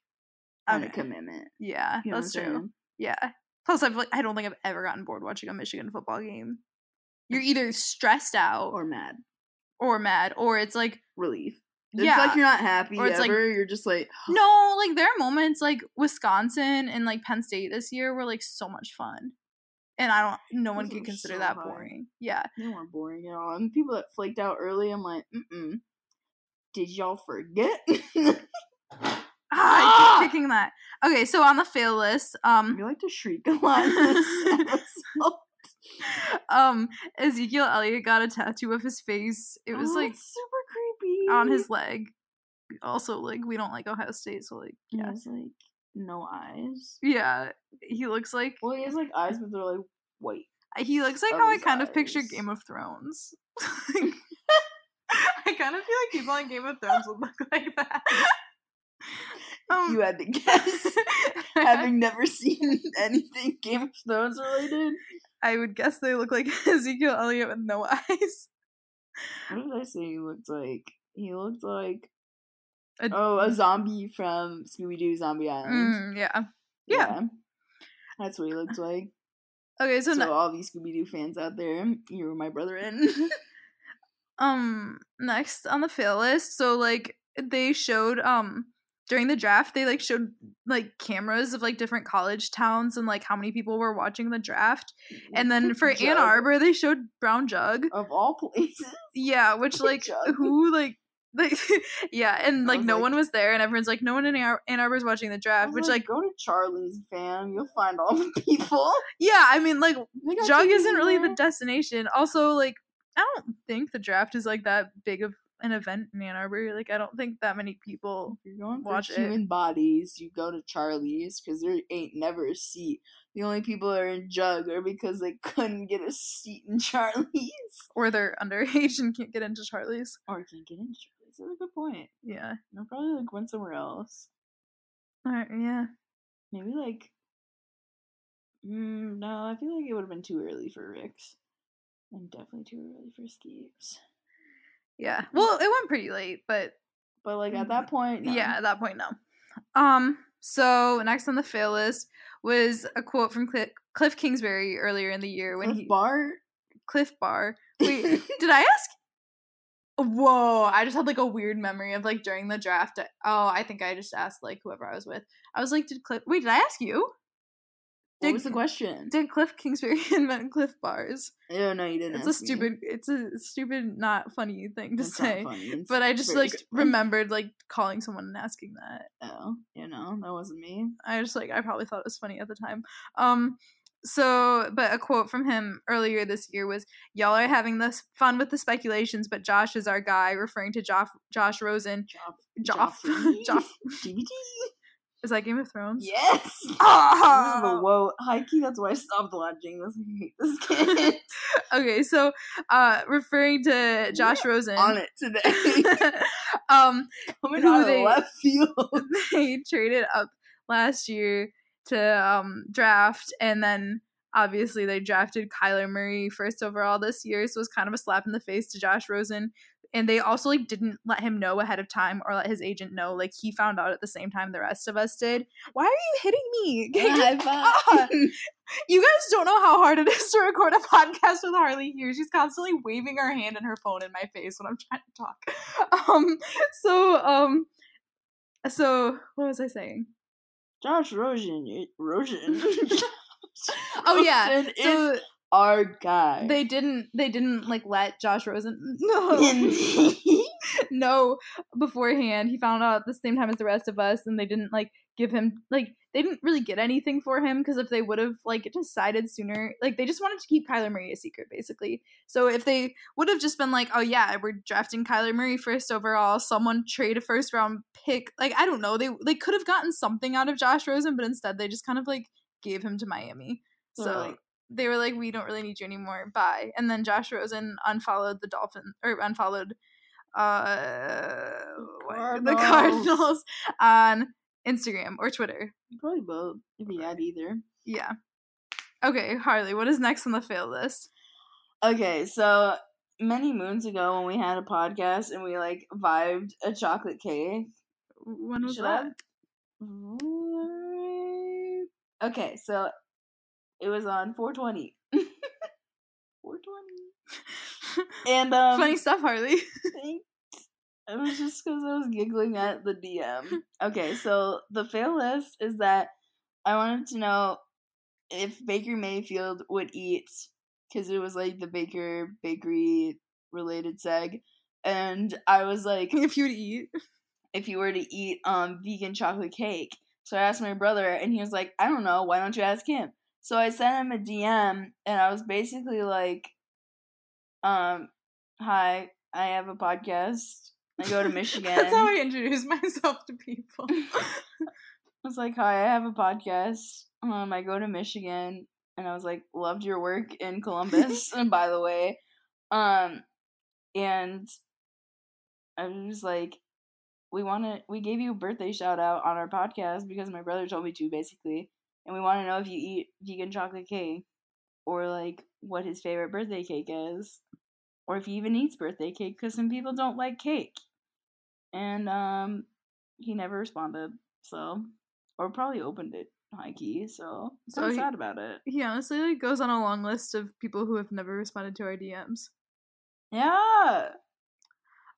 Kind okay. of commitment. yeah, You know that's true. Yeah. Plus, I've like I don't think I've ever gotten bored watching a Michigan football game. You're either stressed out Or mad. or mad, or it's like Relief. It's yeah. like you're not happy Or it's ever. like- you're just like No, like there are moments like Wisconsin and like Penn State this year were like so much fun. And I don't no one can consider so that high. boring. Yeah. They weren't boring at all. And people that flaked out early, I'm like, mm-mm. Did y'all forget? Ah, I keep kicking that. Okay, so on the fail list, um you like to shriek a lot in this episode. um Ezekiel Elliott got a tattoo of his face. It was Oh, like super creepy. on his leg. Also, like we don't like Ohio State, so like He yeah. has like no eyes. Yeah. He looks like Well, he has like eyes, but they're like white. he looks like how I kind of picture. Game of Thrones. I kind of feel like people on Game of Thrones would look like that. If you had to guess, having never seen anything Game of Thrones related. I would guess they look like Ezekiel Elliott with no eyes. What did I say he looked like? He looked like A- oh a zombie from Scooby Doo Zombie Island. Mm, yeah. Yeah. That's what he looked like. Okay, so, So, ne- all these Scooby Doo fans out there, you were my brother in. um next on the fail list, so like they showed um during the draft they like showed like cameras of like different college towns and like how many people were watching the draft. And then for Ann Arbor they showed Brown Jug. of all places. Yeah, which like Jug. who like like yeah, and like no like- one was there, and everyone's like no one in Ar- Ann Arbor's watching the draft, which like go to Charlie's, fam. You'll find all the people. yeah, I mean like Jug isn't really the destination. Also, like I don't think the draft is like that big of an event in Ann Arbor. Like I don't think that many people If you're going for watch it. human bodies, you go to Charlie's because there ain't never a seat. The only people that are in Jug are because they couldn't get a seat in Charlie's. or they're underage and can't get into Charlie's. Or can't get into Charlie's. That's a good point. Yeah. They'll probably like went somewhere else. Yeah. Maybe like. Mm, no, I feel like it would have been too early for Rick's. And definitely too early for Skeeps. Yeah. Well, it went pretty late, but But like at that point, no. yeah, at that point, no. Um. So next on the fail list was a quote from Cliff, Cliff Kingsbury earlier in the year when Cliff he Bar. Clif Bar. Wait, did I ask? Whoa! I just had like a weird memory of like during the draft. Oh, I think I just asked like whoever I was with. I was like, did Cliff? Wait, did I ask you? What was the question? Did Cliff Kingsbury invent Clif Bars? Oh no, you didn't. It's a ask me. stupid. It's a stupid, not funny thing to It's not say. But I just like stupid. remembered like calling someone and asking that. Oh, you know, that wasn't me. I just like I probably thought it was funny at the time. Um so but a quote from him earlier this year was y'all are having this fun with the speculations but Josh is our guy referring to Joff, Josh Rosen. Joff Joffrey? Joff DVD? Is that Game of Thrones? Yes. Ah! the whoa, high key. That's why I stopped watching. I I hate this kid. okay, so uh referring to Josh Rosen on it today. um Coming who out of they- left field. they traded up last year to um, draft, and then obviously they drafted Kyler Murray first overall this year, so it was kind of a slap in the face to Josh Rosen. And they also like didn't let him know ahead of time or let his agent know. Like he found out at the same time the rest of us did. Why are you hitting me? Five. You guys don't know how hard it is to record a podcast with Harley here. She's constantly waving her hand and her phone in my face when I'm trying to talk. Um so um so what was I saying? Josh Rosen. y- Rosen. Oh yeah. So our guy. they didn't they didn't like let Josh Rosen no no beforehand. He found out at the same time as the rest of us and they didn't like give him like they didn't really get anything for him because if they would have like decided sooner like they just wanted to keep Kyler Murray a secret basically. So if they would have just been like, "Oh yeah, we're drafting Kyler Murray first overall, someone trade a first round pick." Like I don't know, they they could have gotten something out of Josh Rosen, but instead they just kind of like gave him to Miami. So like, they were like, "We don't really need you anymore. Bye." And then Josh Rosen unfollowed the Dolphins or unfollowed uh what- the Cardinals. Cardinals on Instagram or Twitter. Probably both. If he had either. Yeah. Okay, Harley, what is next on the fail list? Okay, so many moons ago when we had a podcast and we like vibed a chocolate cake. When was Should that? I- Okay, so it was on 420. 420. And um Funny stuff, Harley. It was just because I was giggling at the DM. Okay, so the fail list is that I wanted to know if Baker Mayfield would eat, because it was like the Baker Bakery related seg. And I was like, if you would eat. if you were to eat um vegan chocolate cake. So I asked my brother, and he was like, I don't know. Why don't you ask him? So I sent him a DM, and I was basically like, um, hi, I have a podcast. I go to Michigan. That's how I introduce myself to people. I was like, hi, I have a podcast. Um, I go to Michigan, and I was like, loved your work in Columbus. and by the way, um, and I was like, we want to, we gave you a birthday shout out on our podcast because my brother told me to, basically, and we want to know if you eat vegan chocolate cake or like what his favorite birthday cake is, or if he even eats birthday cake because some people don't like cake. And um, he never responded. So, or probably opened it high key. So, So so he- sad about it. he honestly like goes on a long list of people who have never responded to our DMs. Yeah,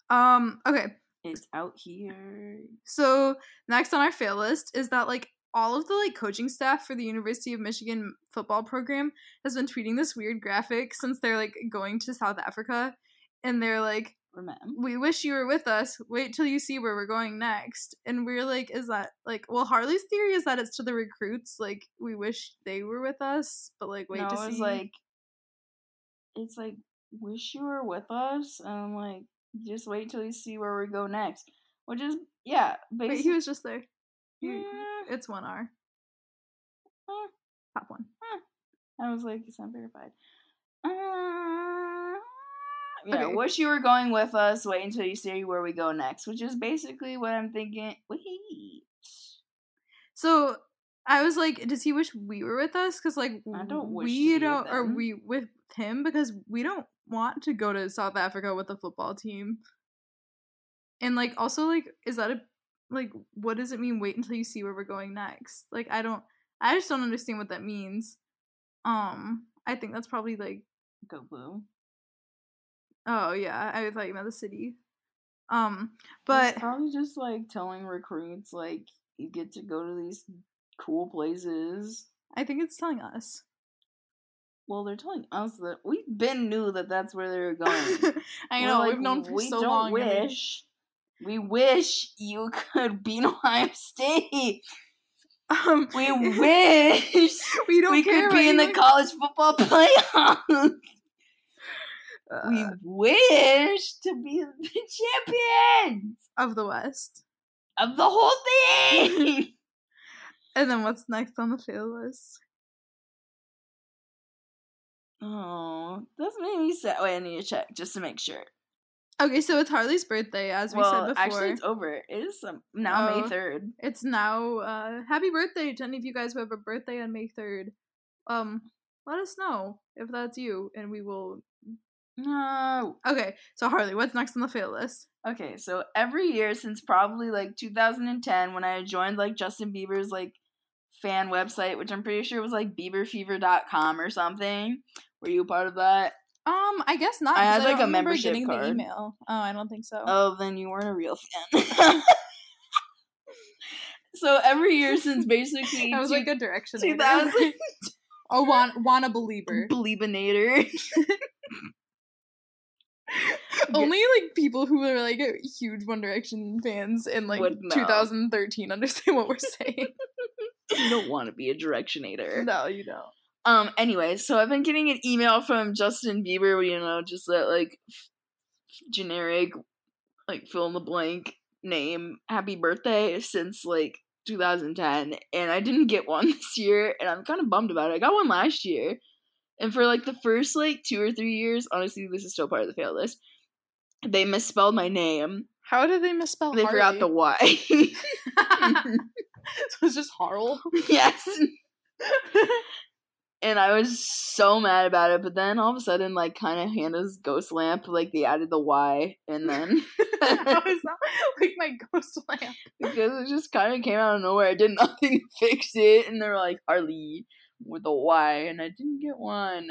Um, okay. it's out here. So next on our fail list is that like all of the like coaching staff for the University of Michigan football program has been tweeting this weird graphic since they're like going to South Africa and they're like Remember? we wish you were with us. Wait till you see where we're going next. And we're like, is that like well Harley's theory is that it's to the recruits, like we wish they were with us, but like wait no, to see. like, it's like, wish you were with us. And I'm like, just wait till you see where we go next. Which is yeah, Wait, basically. he was just there. You- Mm, It's one R. Top one. I was like, it's not verified. Uh, yeah, Okay. wish you were going with us. Wait until you see where we go next, which is basically what I'm thinking. Wait, So I was like, does he wish we were with us? Because like I don't we don't, them. we with him because we don't want to go to South Africa with the football team. And like, also like, is that a like? What does it mean? Wait until you see where we're going next. Like, I don't. I just don't understand what that means. Um, I think that's probably like go blue. Oh yeah, I thought you meant the city. Um, but It's probably just like telling recruits like you get to go to these cool places. I think it's telling us. Well, they're telling us that we've been knew that that's where they were going. I We're know like, we've known for we so don't long. Wish we wish you could beat Ohio State. Um, We wish we don't we could be in the college football playoff. we Uh, wish to be the champions of the West. of the whole thing. And then what's next on the fail list? oh, that's made me sad. Wait, I need to check just to make sure. Okay, so it's Harley's birthday, as we said before. actually, it's over. It is um, now Oh. May third. It's now uh happy birthday to any of you guys who have a birthday on May 3rd. Um let us know if that's you and we will No. Okay, so Harley, what's next on the fail list? Okay, so every year since probably like 2010 when I joined like Justin Bieber's like fan website, which I'm pretty sure was like bieberfever.com or something. Were you a part of that? Um, I guess not. I had, like, don't a membership getting card. the email. Oh, I don't think so. Oh, then you weren't a real fan. so every year since basically I was two- like a direction. 2000 Oh, want want a believer. Bleebinator. Only like people who are like huge One Direction fans in like Would know. 2013 understand what we're saying. you don't want to be a directionator. no, you don't. Um. Anyway, so I've been getting an email from Justin Bieber. You know, just that like generic, like fill in the blank name, happy birthday since like 2010, and I didn't get one this year, and I'm kind of bummed about it. I got one last year, and for like the first like two or three years, honestly, this is still part of the fail list. They misspelled my name. How did they misspell? They forgot the Y. so it's just Harl. yes. And I was so mad about it. But then all of a sudden, like, kind of Hannah's ghost lamp, like, they added the Y, and then that like my ghost lamp? because it just kind of came out of nowhere, I did nothing to fix it, and they were like Harley with a Y, and I didn't get one.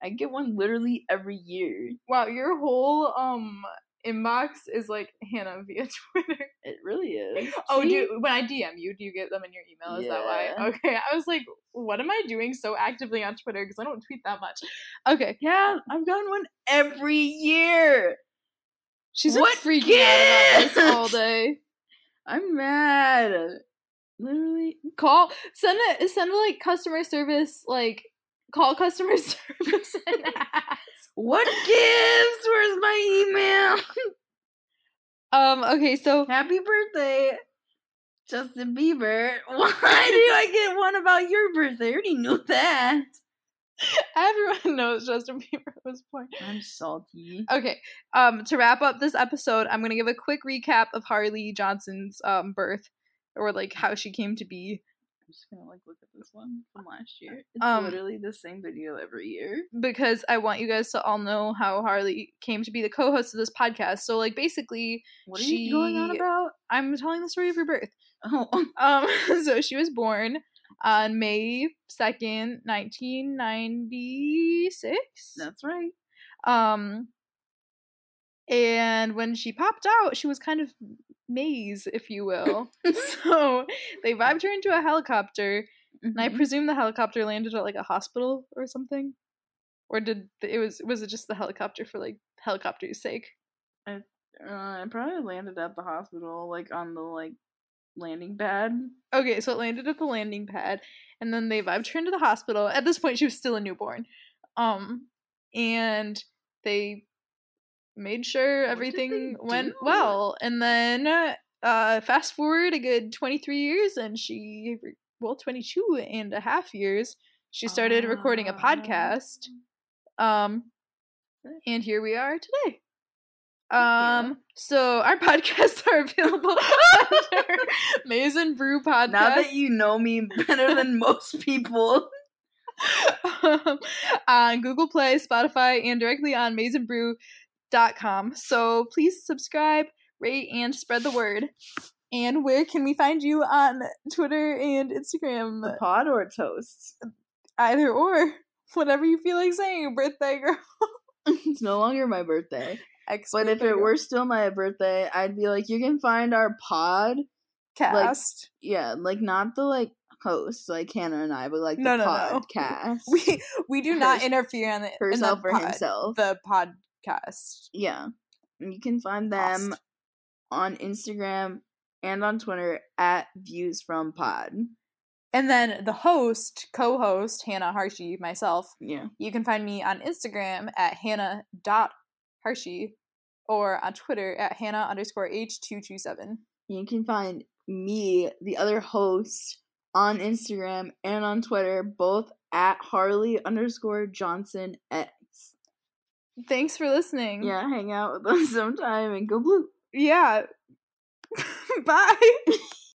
I get one literally every year. Wow, your whole um inbox is like Hannah via Twitter. It really is. Oh, do you, when I DM you, do you get them in your email? Is that why? Okay, I was like, what am I doing so actively on Twitter? Because I don't tweet that much. Okay, Yeah, I've gotten one every year. she's What freaking out about this all day. I'm mad. Literally, Call, send a send a like customer service, like call customer service and ask. what gives? Where's my email? Um. Okay. So Happy birthday, Justin Bieber. Why do I get one about your birthday? I already knew that. everyone knows Justin Bieber at this point. I'm salty. Okay. Um. To wrap up this episode, I'm gonna give a quick recap of Harley Johnson's um birth, or like how she came to be. I'm just gonna like look at this one from last year. It's Um, literally the same video every year. because I want you guys to all know how Harley came to be the co-host of this podcast. So like basically What are you going on about? I'm telling the story of her birth. Oh, Um so she was born on May 2nd, 1996. that's right. Um and when she popped out, she was kind of maze, if you will. so they vibed her into a helicopter and I Mhm. presume the helicopter landed at like a hospital or something, or did the, it was was it just the helicopter for like helicopter's sake? Uh, I probably landed at the hospital, like on the like landing pad. Okay, so it landed at the landing pad, and then they vibed her into the hospital. At this point, she was still a newborn, um, and they made sure everything went do? well. And then uh, fast forward a good 23 years, and she, well, 22 and a half years, she started recording a Ah. podcast. Um, and here we are today. Yeah. Um, so our podcasts are available under Mason Brew Podcast. Now that you know me better than most people. um, on Google Play, Spotify, and directly on MazenBrew.com. So please subscribe, rate, and spread the word. And where can we find you on Twitter and Instagram? The pod or toast? Either or. Whatever you feel like saying, birthday girl. it's no longer my birthday. Ex But if it were still my birthday, I'd be like, you can find our pod. cast, Yeah, like not the like host, like Hannah and I, but like the No, no, no. podcast. we we do not interfere on the in herself the or pod- himself. The podcast. yeah. And you can find them Host. on Instagram and on Twitter at views from pod. And then the host, co-host, Hannah Harshi, myself, Yeah. You can find me on Instagram at hannah.harshi or on Twitter at hannah underscore h227. You can find me, the other host, on Instagram and on Twitter, both at Harley underscore Johnson X. Thanks for listening. Yeah, hang out with us sometime and go blue. Yeah. Bye.